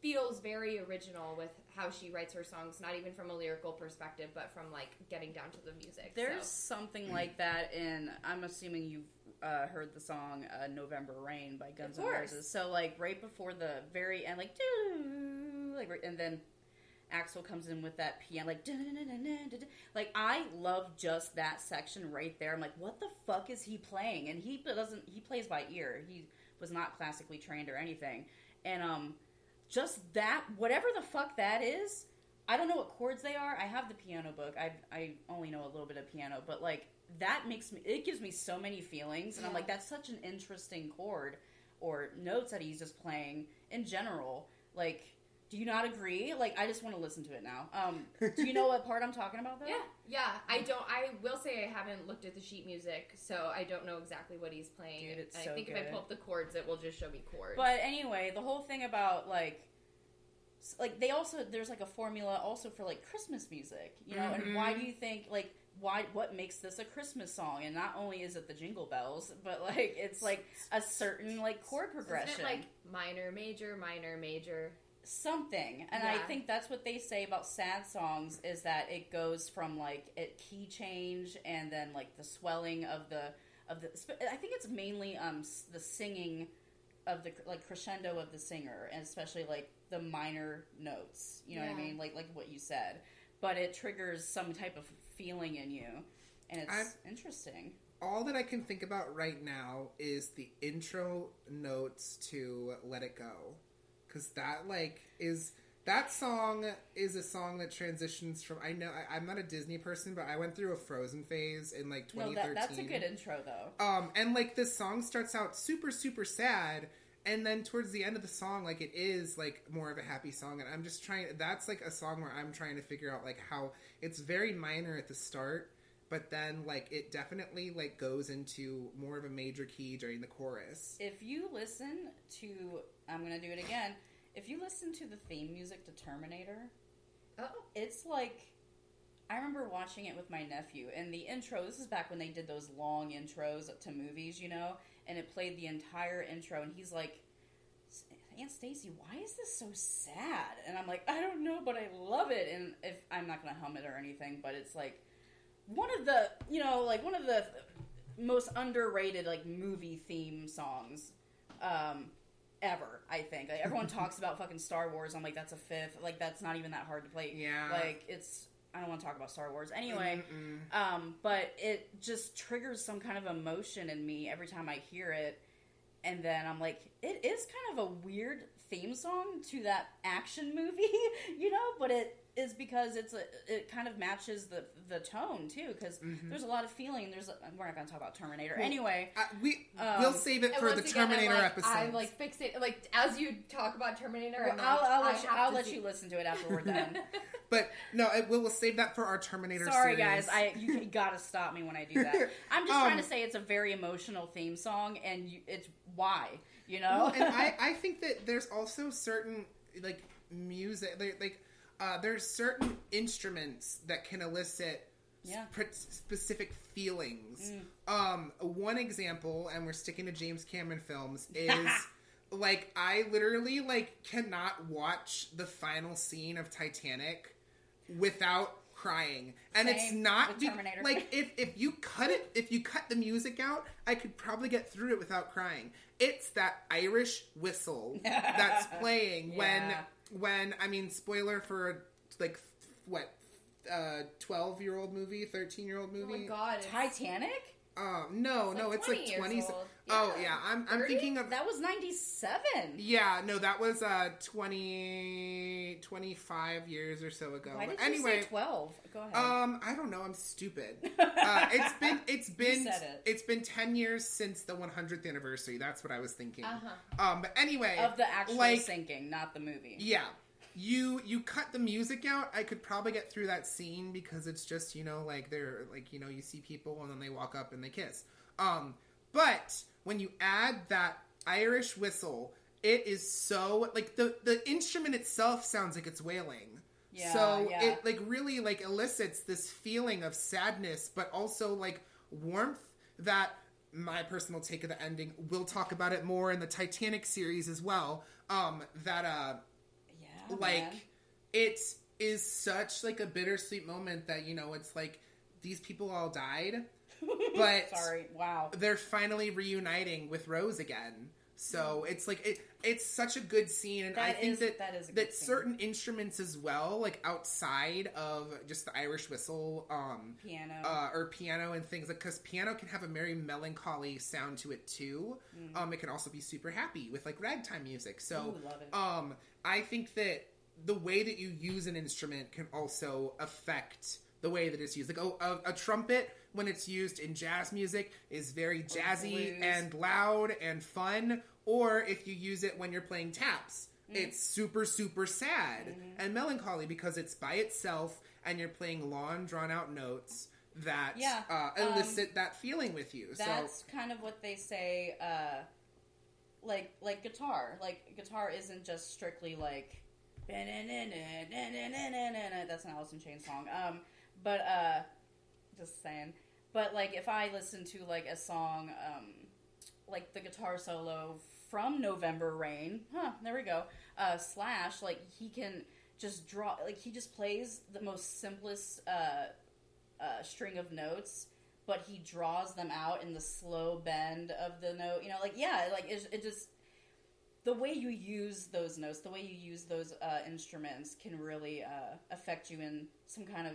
[SPEAKER 3] feels very original with how she writes her songs, not even from a lyrical perspective, but from like getting down to the music.
[SPEAKER 1] There's
[SPEAKER 3] so.
[SPEAKER 1] something like that in. I'm assuming you've uh, heard the song uh, "November Rain" by Guns N' Roses. So like right before the very end, like doo, like and then Axl comes in with that piano, like like I love just that section right there. I'm like, what the fuck is he playing? And he doesn't. He plays by ear. He was not classically trained or anything, and um, just that whatever the fuck that is. I don't know what chords they are. I have the piano book. I I only know a little bit of piano, but like that makes me it gives me so many feelings and I'm like that's such an interesting chord or notes that he's just playing in general. Like do you not agree? Like I just want to listen to it now. Um do you know what part I'm talking about though?
[SPEAKER 3] Yeah, yeah. I don't. I will say I haven't looked at the sheet music, so I don't know exactly what he's playing.
[SPEAKER 1] Dude, it's
[SPEAKER 3] I
[SPEAKER 1] so
[SPEAKER 3] think if I pull up the chords, it will just show me chords.
[SPEAKER 1] But anyway, the whole thing about like like they also there's like a formula also for like Christmas music, you know, and why do you think like why what makes this a Christmas song? And not only is it the jingle bells, but like it's like a certain like chord progression.
[SPEAKER 3] Isn't it like minor, major, minor, major?
[SPEAKER 1] Something. And i think that's what they say about sad songs is that it goes from like a key change and then like the swelling of the of the i think it's mainly um the singing of the like crescendo of the singer and especially like the minor notes. You know what i mean? Like like what you said. But it triggers some type of feeling in you and it's
[SPEAKER 2] I'm-
[SPEAKER 1] interesting.
[SPEAKER 2] All that I can think about right now is the intro notes to "Let It Go," because that like is that song is a song that transitions from. I know I, I'm not a Disney person, but I went through a Frozen phase in like
[SPEAKER 1] no
[SPEAKER 2] 2013.
[SPEAKER 1] that, that's a good intro though
[SPEAKER 2] Um, and like this song starts out super super sad, and then towards the end of the song, like it is like more of a happy song. And I'm just trying. That's like a song where I'm trying to figure out like how it's very minor at the start, but then like it definitely like goes into more of a major key during the chorus.
[SPEAKER 1] if you listen to i'm gonna do it again if you listen to the theme music to terminator
[SPEAKER 3] Oh,
[SPEAKER 1] it's like I remember watching it with my nephew, and the intro. This is back when they did those long intros to movies, you know, and it played the entire intro, and he's like, "Aunt Staci, why is this so sad?" And I'm like, "I don't know, but I love it." And if I'm not gonna hum it or anything, but it's like one of the, you know, like one of the most underrated like movie theme songs. Um, ever. I think like, everyone talks about fucking Star Wars. I'm like, that's a fifth. Like that's not even that hard to play.
[SPEAKER 2] Yeah.
[SPEAKER 1] Like it's. I don't want to talk about Star Wars anyway.
[SPEAKER 2] Mm-mm.
[SPEAKER 1] Um, but it just triggers some kind of emotion in me every time I hear it. And then I'm like, it is kind of a weird theme song to that action movie, you know, but it is because it's a, it kind of matches the the tone too because there's a lot of feeling. There's a, we're not going to talk about Terminator anyway.
[SPEAKER 2] Uh, we
[SPEAKER 1] Um,
[SPEAKER 2] we'll save it for the
[SPEAKER 3] again,
[SPEAKER 2] Terminator
[SPEAKER 3] like,
[SPEAKER 2] episode.
[SPEAKER 3] I'm like fixated. Like as you talk about Terminator,
[SPEAKER 1] Well,
[SPEAKER 3] I'm like,
[SPEAKER 1] I'll, I'll let you, I'll let you listen to it after we're done.
[SPEAKER 2] but no, it, we'll, we'll save that for our Terminator.
[SPEAKER 1] Sorry,
[SPEAKER 2] series.
[SPEAKER 1] guys. I you gotta stop me when I do that. I'm just
[SPEAKER 2] Um,
[SPEAKER 1] trying to say it's a very emotional theme song, and you, it's why you know.
[SPEAKER 2] Well, and I, I think that there's also certain like music like, uh, there's certain instruments that can elicit
[SPEAKER 1] Yeah.
[SPEAKER 2] sp- specific feelings.
[SPEAKER 1] Mm.
[SPEAKER 2] Um, one example, and we're sticking to James Cameron films, is like I literally like cannot watch the final scene of Titanic without crying and it's not
[SPEAKER 1] with
[SPEAKER 2] be- like if if you cut it if you cut the music out i could probably get through it without crying it's that irish whistle that's playing when
[SPEAKER 1] Yeah.
[SPEAKER 2] when i mean spoiler for like what uh 12 year old movie 13 year old
[SPEAKER 3] Oh
[SPEAKER 2] movie
[SPEAKER 3] my god!
[SPEAKER 1] Titanic.
[SPEAKER 2] Um no
[SPEAKER 3] It's
[SPEAKER 2] no
[SPEAKER 3] like
[SPEAKER 2] it's
[SPEAKER 3] 20
[SPEAKER 2] like
[SPEAKER 3] years
[SPEAKER 2] 20
[SPEAKER 3] old.
[SPEAKER 2] oh
[SPEAKER 3] Yeah.
[SPEAKER 2] yeah i'm i'm
[SPEAKER 3] 30?
[SPEAKER 2] thinking of
[SPEAKER 1] That was '97.
[SPEAKER 2] yeah no that was uh 20 25 years or so ago
[SPEAKER 1] Why did
[SPEAKER 2] anyway
[SPEAKER 1] you say 12? Go ahead.
[SPEAKER 2] Um, I don't know. I'm stupid. Uh, it's been it's been
[SPEAKER 1] it.
[SPEAKER 2] has been ten years since the 100th anniversary. That's what I was thinking.
[SPEAKER 3] Uh-huh.
[SPEAKER 2] Um, but anyway,
[SPEAKER 1] of the actual
[SPEAKER 2] like
[SPEAKER 1] sinking, not the movie.
[SPEAKER 2] yeah, you you cut the music out, I could probably get through that scene because it's just you know like they're like you know you see people and then they walk up and they kiss. Um, but when you add that Irish whistle, it is so like the the instrument itself sounds like it's wailing.
[SPEAKER 1] Yeah,
[SPEAKER 2] so
[SPEAKER 1] yeah.
[SPEAKER 2] it like really like elicits this feeling of sadness, but also like warmth that my personal take of the ending. We'll talk about it more in the Titanic series as well. Um, that uh,
[SPEAKER 1] Yeah,
[SPEAKER 2] like
[SPEAKER 1] man.
[SPEAKER 2] it is such like a bittersweet moment that you know it's like these people all died, but
[SPEAKER 1] Sorry. Wow.
[SPEAKER 2] they're finally reuniting with Rose again. So it's like it, it's such a good scene, and I think
[SPEAKER 1] is-
[SPEAKER 2] that
[SPEAKER 1] that is a good
[SPEAKER 2] that certain instruments as well, like outside of just the Irish whistle, um,
[SPEAKER 1] Piano.
[SPEAKER 2] uh, or piano and things like because piano can have a very melancholy sound to it too. Um, it can also be super happy with like ragtime music. So,
[SPEAKER 1] Mm. Ooh,
[SPEAKER 2] um, I think that the way that you use an instrument can also affect the way that it's used. Like oh, a, a trumpet when it's used in jazz music is very jazzy and loud and fun. Or if you use it when you're playing taps,
[SPEAKER 1] Mm.
[SPEAKER 2] it's super super sad
[SPEAKER 1] Mm-hmm.
[SPEAKER 2] and melancholy because it's by itself and you're playing long drawn out notes that
[SPEAKER 1] Yeah,
[SPEAKER 2] uh,
[SPEAKER 1] um,
[SPEAKER 2] elicit that feeling with you.
[SPEAKER 1] That's
[SPEAKER 2] so
[SPEAKER 1] kind of what they say. Uh, like like guitar. Like guitar isn't just strictly like. That's an Alice in Chains song. Um, but uh, just saying. But like if I listen to like a song, um, like the guitar solo from November Rain, huh? There we go. Uh, Slash, like he can just draw, like he just plays the most simplest uh, uh, string of notes, but he draws them out in the slow bend of the note. You know, like yeah, like it, it just the way you use those notes, the way you use those uh, instruments can really uh, affect you in some kind of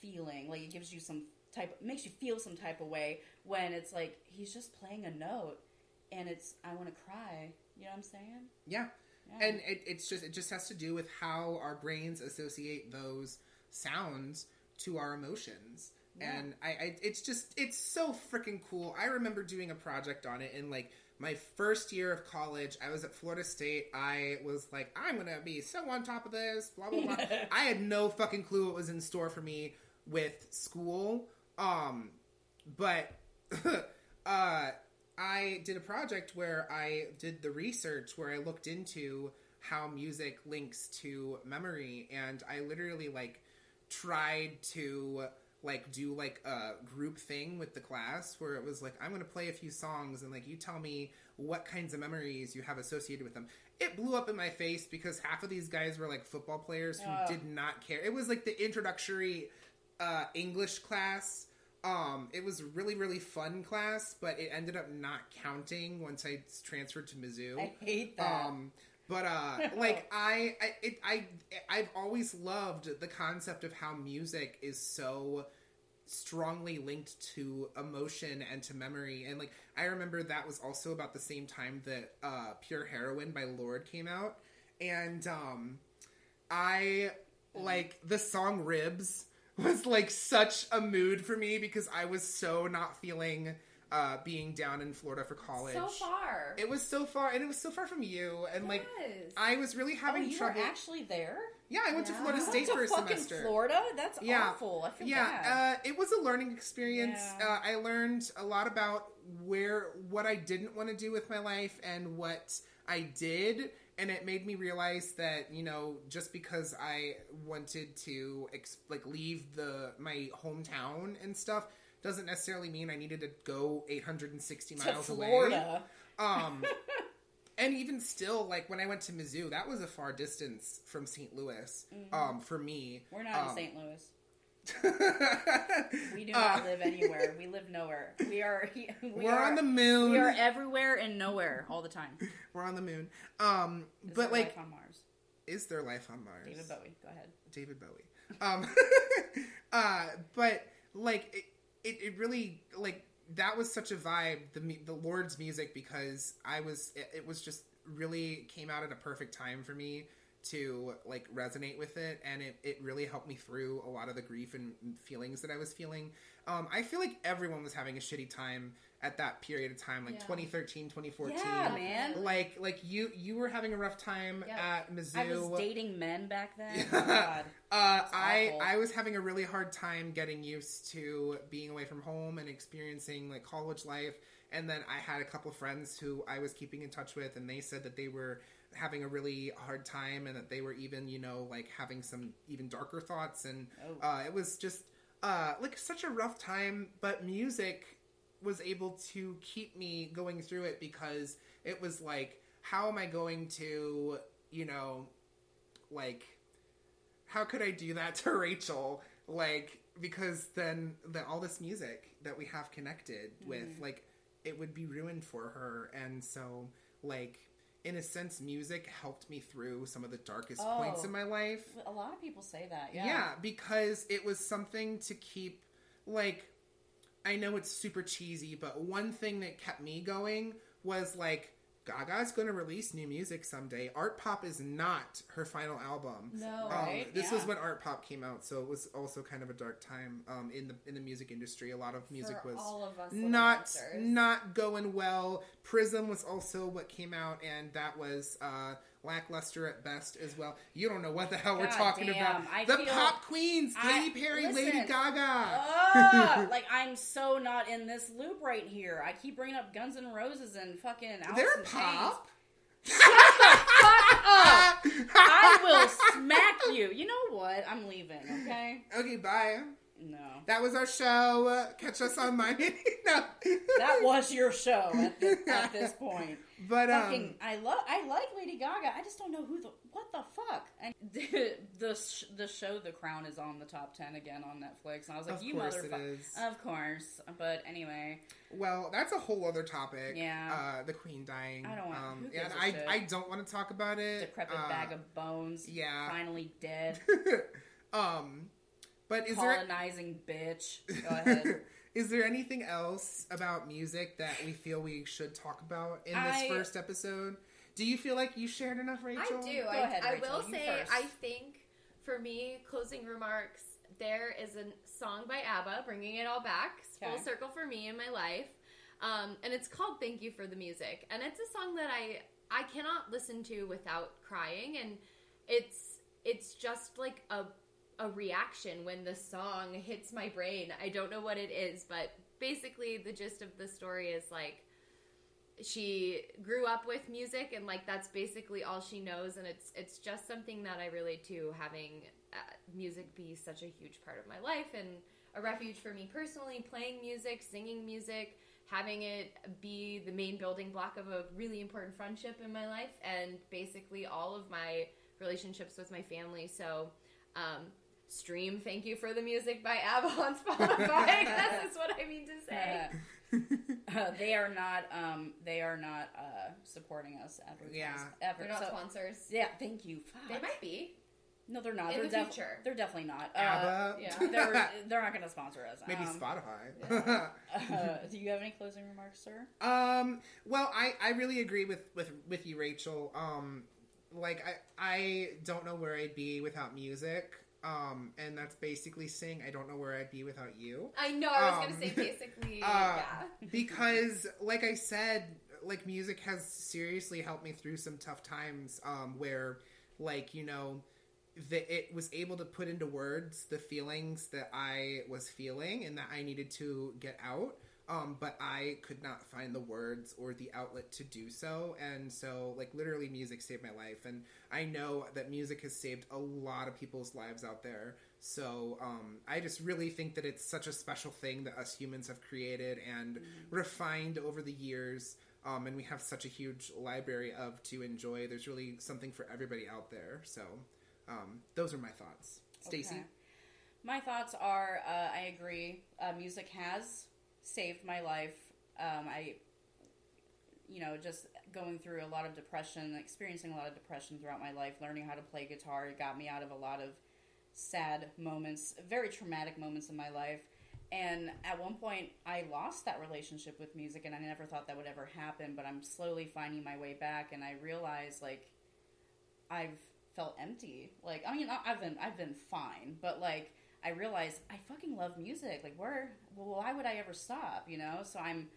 [SPEAKER 1] feeling. Like it gives you some type, makes you feel some type of way when it's like he's just playing a note and it's I want to cry. You know what I'm saying?
[SPEAKER 2] yeah.
[SPEAKER 1] Yeah.
[SPEAKER 2] And it, it's just it just has to do with how our brains associate those sounds to our emotions.
[SPEAKER 1] Yeah.
[SPEAKER 2] And I, I it's just it's so freaking cool. I remember doing a project on it in like my first year of college. I was at Florida State. I was like, I'm gonna be so on top of this, blah blah blah. I had no fucking clue what was in store for me with school. Um but uh I did a project where I did the research where I looked into how music links to memory and I literally like tried to like do like a group thing with the class where it was like I'm going to play a few songs and like you tell me what kinds of memories you have associated with them. It blew up in my face because half of these guys were like football players who
[SPEAKER 1] Oh.
[SPEAKER 2] did not care. It was like the introductory uh English class um, it was a really really fun class, but it ended up not counting once I transferred to Mizzou.
[SPEAKER 1] I hate that.
[SPEAKER 2] Um, but uh, like I, I, it, I, I've always loved the concept of how music is so strongly linked to emotion and to memory. And like I remember that was also about the same time that uh, Pure Heroine by Lorde came out, and um, I like the song Ribs was like such a mood for me because I was so not feeling uh being down in Florida for college.
[SPEAKER 3] So far.
[SPEAKER 2] It was so far and it was so far from you and like I was really
[SPEAKER 1] oh,
[SPEAKER 2] having
[SPEAKER 1] you
[SPEAKER 2] trouble.
[SPEAKER 1] were actually there?
[SPEAKER 2] yeah, I went to Florida State
[SPEAKER 1] went
[SPEAKER 2] for a
[SPEAKER 1] to fucking
[SPEAKER 2] semester.
[SPEAKER 1] Florida? That's
[SPEAKER 2] Yeah.
[SPEAKER 1] awful. I feel
[SPEAKER 2] yeah, uh, it was a learning experience.
[SPEAKER 1] Yeah.
[SPEAKER 2] Uh, I learned a lot about where what I didn't want to do with my life and what I did, and it made me realize that you know just because I wanted to ex- like leave the my hometown and stuff doesn't necessarily mean I needed to go 860
[SPEAKER 1] to
[SPEAKER 2] miles away.
[SPEAKER 1] Florida.
[SPEAKER 2] Um, and even still, like when I went to Mizzou, that was a far distance from St. Louis. Um, for me,
[SPEAKER 1] We're not in
[SPEAKER 2] Um,
[SPEAKER 1] St. Louis. We do
[SPEAKER 2] Uh,
[SPEAKER 1] not live anywhere. We live nowhere. We are. We
[SPEAKER 2] We're
[SPEAKER 1] are,
[SPEAKER 2] on the moon.
[SPEAKER 1] We are everywhere and nowhere all the time.
[SPEAKER 2] We're on the moon. Um,
[SPEAKER 1] there
[SPEAKER 2] but like,
[SPEAKER 1] life on Mars.
[SPEAKER 2] is there life on Mars?
[SPEAKER 1] David Bowie. Go ahead.
[SPEAKER 2] David Bowie. Um, uh, but like, it, it, it really like that was such a vibe. The the Lorde's music because I was it, it was just really came out at a perfect time for me to like resonate with it and it, it really helped me through a lot of the grief and feelings that I was feeling. Um, I feel like everyone was having a shitty time at that period of time, like
[SPEAKER 3] Yeah.
[SPEAKER 2] 2013, 2014.
[SPEAKER 1] Yeah, man.
[SPEAKER 2] Like like you you were having a rough time
[SPEAKER 3] Yep.
[SPEAKER 2] at Mizzou.
[SPEAKER 1] I was dating men back then. God.
[SPEAKER 2] Uh, I
[SPEAKER 1] awful.
[SPEAKER 2] I was having a really hard time getting used to being away from home and experiencing like college life. And then I had a couple friends who I was keeping in touch with, and they said that they were having a really hard time, and that they were even you know like having some even darker thoughts, and
[SPEAKER 1] Oh.
[SPEAKER 2] uh, it was just uh, like such a rough time. But music was able to keep me going through it because it was like, how am I going to you know like how could I do that to Rachel? Like, because then the, all this music that we have connected with, like, it would be ruined for her. And so, like, in a sense, music helped me through some of the darkest
[SPEAKER 1] Oh.
[SPEAKER 2] points in oh. my life.
[SPEAKER 1] A lot of people say that.
[SPEAKER 2] Yeah.
[SPEAKER 1] Yeah.
[SPEAKER 2] because it was something to keep, like, I know it's super cheesy, but one thing that kept me going was like, Gaga's going to release new music someday. Art Pop is not her final album.
[SPEAKER 3] No.
[SPEAKER 2] Um,
[SPEAKER 1] Right,
[SPEAKER 2] this was when Art Pop came out, so it was also kind of a dark time um, in the in the music industry. A lot of music
[SPEAKER 3] For
[SPEAKER 2] was
[SPEAKER 3] of
[SPEAKER 2] not not going well. Prism was also what came out, and that was uh, lackluster at best as well. You don't know what the hell we're talking
[SPEAKER 1] damn,
[SPEAKER 2] about.
[SPEAKER 1] I
[SPEAKER 2] the pop queens,
[SPEAKER 1] I-
[SPEAKER 2] Katy Perry,
[SPEAKER 1] listen.
[SPEAKER 2] Lady Gaga.
[SPEAKER 1] Like I'm so not in this loop right here. I keep bringing up Guns N' Roses and fucking Alice
[SPEAKER 2] They're pop.
[SPEAKER 1] I will smack you. You know what? I'm leaving. Okay.
[SPEAKER 2] Okay, bye.
[SPEAKER 1] No,
[SPEAKER 2] That was our show. Catch us on my no.
[SPEAKER 1] that was your show at, the, at this point.
[SPEAKER 2] But um,
[SPEAKER 1] I love, I like Lady Gaga. I just don't know who the, what the fuck. And the the, sh- the show The Crown is on the top ten again on Netflix, and I was like, you motherfucker. Of course, but anyway,
[SPEAKER 2] Well, that's a whole other topic.
[SPEAKER 1] Yeah.
[SPEAKER 2] Uh, the queen dying.
[SPEAKER 1] I don't want-
[SPEAKER 2] Um,
[SPEAKER 1] gives
[SPEAKER 2] and
[SPEAKER 1] shit?
[SPEAKER 2] I don't want to talk about it.
[SPEAKER 1] decrepit
[SPEAKER 2] Uh,
[SPEAKER 1] bag of bones.
[SPEAKER 2] yeah.
[SPEAKER 1] finally dead.
[SPEAKER 2] um, but is there
[SPEAKER 1] Colonizing bitch. Go ahead.
[SPEAKER 2] is there anything else about music that we feel we should talk about in this
[SPEAKER 1] I-
[SPEAKER 2] first episode? Do you feel like you shared enough, Rachel?
[SPEAKER 3] I do.
[SPEAKER 1] Go
[SPEAKER 3] I,
[SPEAKER 1] ahead,
[SPEAKER 3] I
[SPEAKER 1] Rachel,
[SPEAKER 3] will
[SPEAKER 1] you
[SPEAKER 3] say,
[SPEAKER 1] first.
[SPEAKER 3] I think for me, closing remarks, there is a song by ABBA, bringing it all back, It's full circle for me in my life, um, and it's called "Thank You for the Music," and it's a song that I I cannot listen to without crying, and it's it's just like a a reaction when the song hits my brain. I don't know what it is, but basically the gist of the story is like she grew up with music and like that's basically all she knows and it's it's just something that I relate to having uh, music be such a huge part of my life and a refuge for me personally playing music singing music having it be the main building block of a really important friendship in my life and basically all of my relationships with my family so um stream thank you for the music by ABBA on Spotify that's what I mean to say
[SPEAKER 1] Uh, they are not. Um, they are not uh, supporting us ever.
[SPEAKER 2] Yeah.
[SPEAKER 1] ever.
[SPEAKER 3] they're not
[SPEAKER 1] So-
[SPEAKER 3] sponsors
[SPEAKER 1] Yeah, thank you. Fuck.
[SPEAKER 3] they might be
[SPEAKER 1] No, they're not.
[SPEAKER 3] In
[SPEAKER 1] they're
[SPEAKER 3] the
[SPEAKER 1] def-
[SPEAKER 3] future.
[SPEAKER 1] They're definitely not. Uh,
[SPEAKER 2] ABBA.
[SPEAKER 3] yeah.
[SPEAKER 1] they're they're not going to sponsor us.
[SPEAKER 2] Maybe
[SPEAKER 1] um,
[SPEAKER 2] Spotify.
[SPEAKER 1] Uh, do you have any closing remarks, sir?
[SPEAKER 2] Um. Well, I I really agree with with with you, Rachel. Um, like I I don't know where I'd be without music. Um, and that's basically saying I don't know where I'd be without you.
[SPEAKER 3] I know. I was
[SPEAKER 2] Um,
[SPEAKER 3] gonna say basically,
[SPEAKER 2] uh,
[SPEAKER 3] yeah.
[SPEAKER 2] because like I said, like music has seriously helped me through some tough times. Um, where like you know. That it was able to put into words the feelings that I was feeling and that I needed to get out. Um, but I could not find the words or the outlet to do so. And so, like, literally, music saved my life. And I know that music has saved a lot of people's lives out there. So, um, I just really think that it's such a special thing that us humans have created and refined over the years. Um, and we have such a huge library of to enjoy. There's really something for everybody out there. So, um, those are my thoughts. Staci?
[SPEAKER 1] Okay. My thoughts are uh, I agree. Uh, music has saved my life. Um, I, you know, just going through a lot of depression, experiencing a lot of depression throughout my life, learning how to play guitar got me out of a lot of sad moments, very traumatic moments in my life. And at one point, I lost that relationship with music, and I never thought that would ever happen. But I'm slowly finding my way back, and I realize like I've felt empty. Like I mean, I've been I've been fine, but like I realize I fucking love music. Like where, well, why would I ever stop? You know. So I'm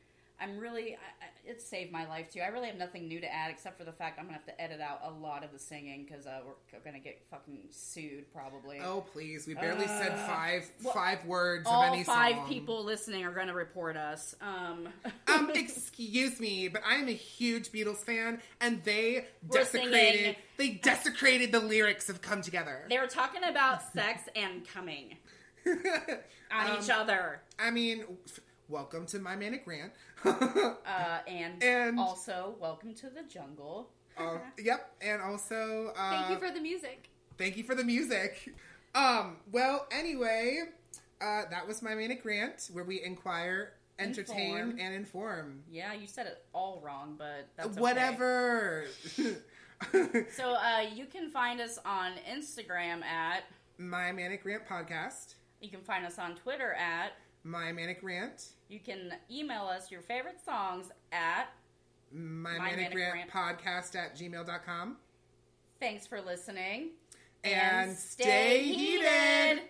[SPEAKER 1] I'm really, it saved my life too. I really have nothing new to add except for the fact I'm gonna have to edit out a lot of the singing because uh, we're gonna get fucking sued probably.
[SPEAKER 2] Oh please, we barely
[SPEAKER 1] Uh,
[SPEAKER 2] said five
[SPEAKER 1] well,
[SPEAKER 2] five words
[SPEAKER 1] All
[SPEAKER 2] of any
[SPEAKER 1] five
[SPEAKER 2] song.
[SPEAKER 1] people listening are gonna report us. Um,
[SPEAKER 2] um, excuse me, but I'm a huge Beatles fan, and they
[SPEAKER 1] We're
[SPEAKER 2] desecrated.
[SPEAKER 1] singing-
[SPEAKER 2] They desecrated the lyrics of "Come Together."
[SPEAKER 1] they were talking about sex and coming on each
[SPEAKER 2] Um,
[SPEAKER 1] other,
[SPEAKER 2] I mean, f- welcome to my manic rant.
[SPEAKER 1] uh, and,
[SPEAKER 2] and-
[SPEAKER 1] also welcome to the jungle.
[SPEAKER 2] Uh, yep, and also uh,
[SPEAKER 3] Thank you for the music.
[SPEAKER 2] thank you for the music. Um, well, anyway, uh, that was my manic rant where we inquire, entertain,
[SPEAKER 1] Inform.
[SPEAKER 2] and inform.
[SPEAKER 1] Yeah, you said it all wrong, but that's okay.
[SPEAKER 2] Whatever.
[SPEAKER 1] So uh, you can find us on Instagram at.
[SPEAKER 2] my manic rant podcast.
[SPEAKER 1] You can find us on Twitter at.
[SPEAKER 2] My manic rant.
[SPEAKER 1] You can email us your favorite songs at.
[SPEAKER 2] My,
[SPEAKER 1] My
[SPEAKER 2] manic,
[SPEAKER 1] Manic
[SPEAKER 2] rant, podcast at gmail.com.
[SPEAKER 1] Thanks for listening.
[SPEAKER 2] And stay heated.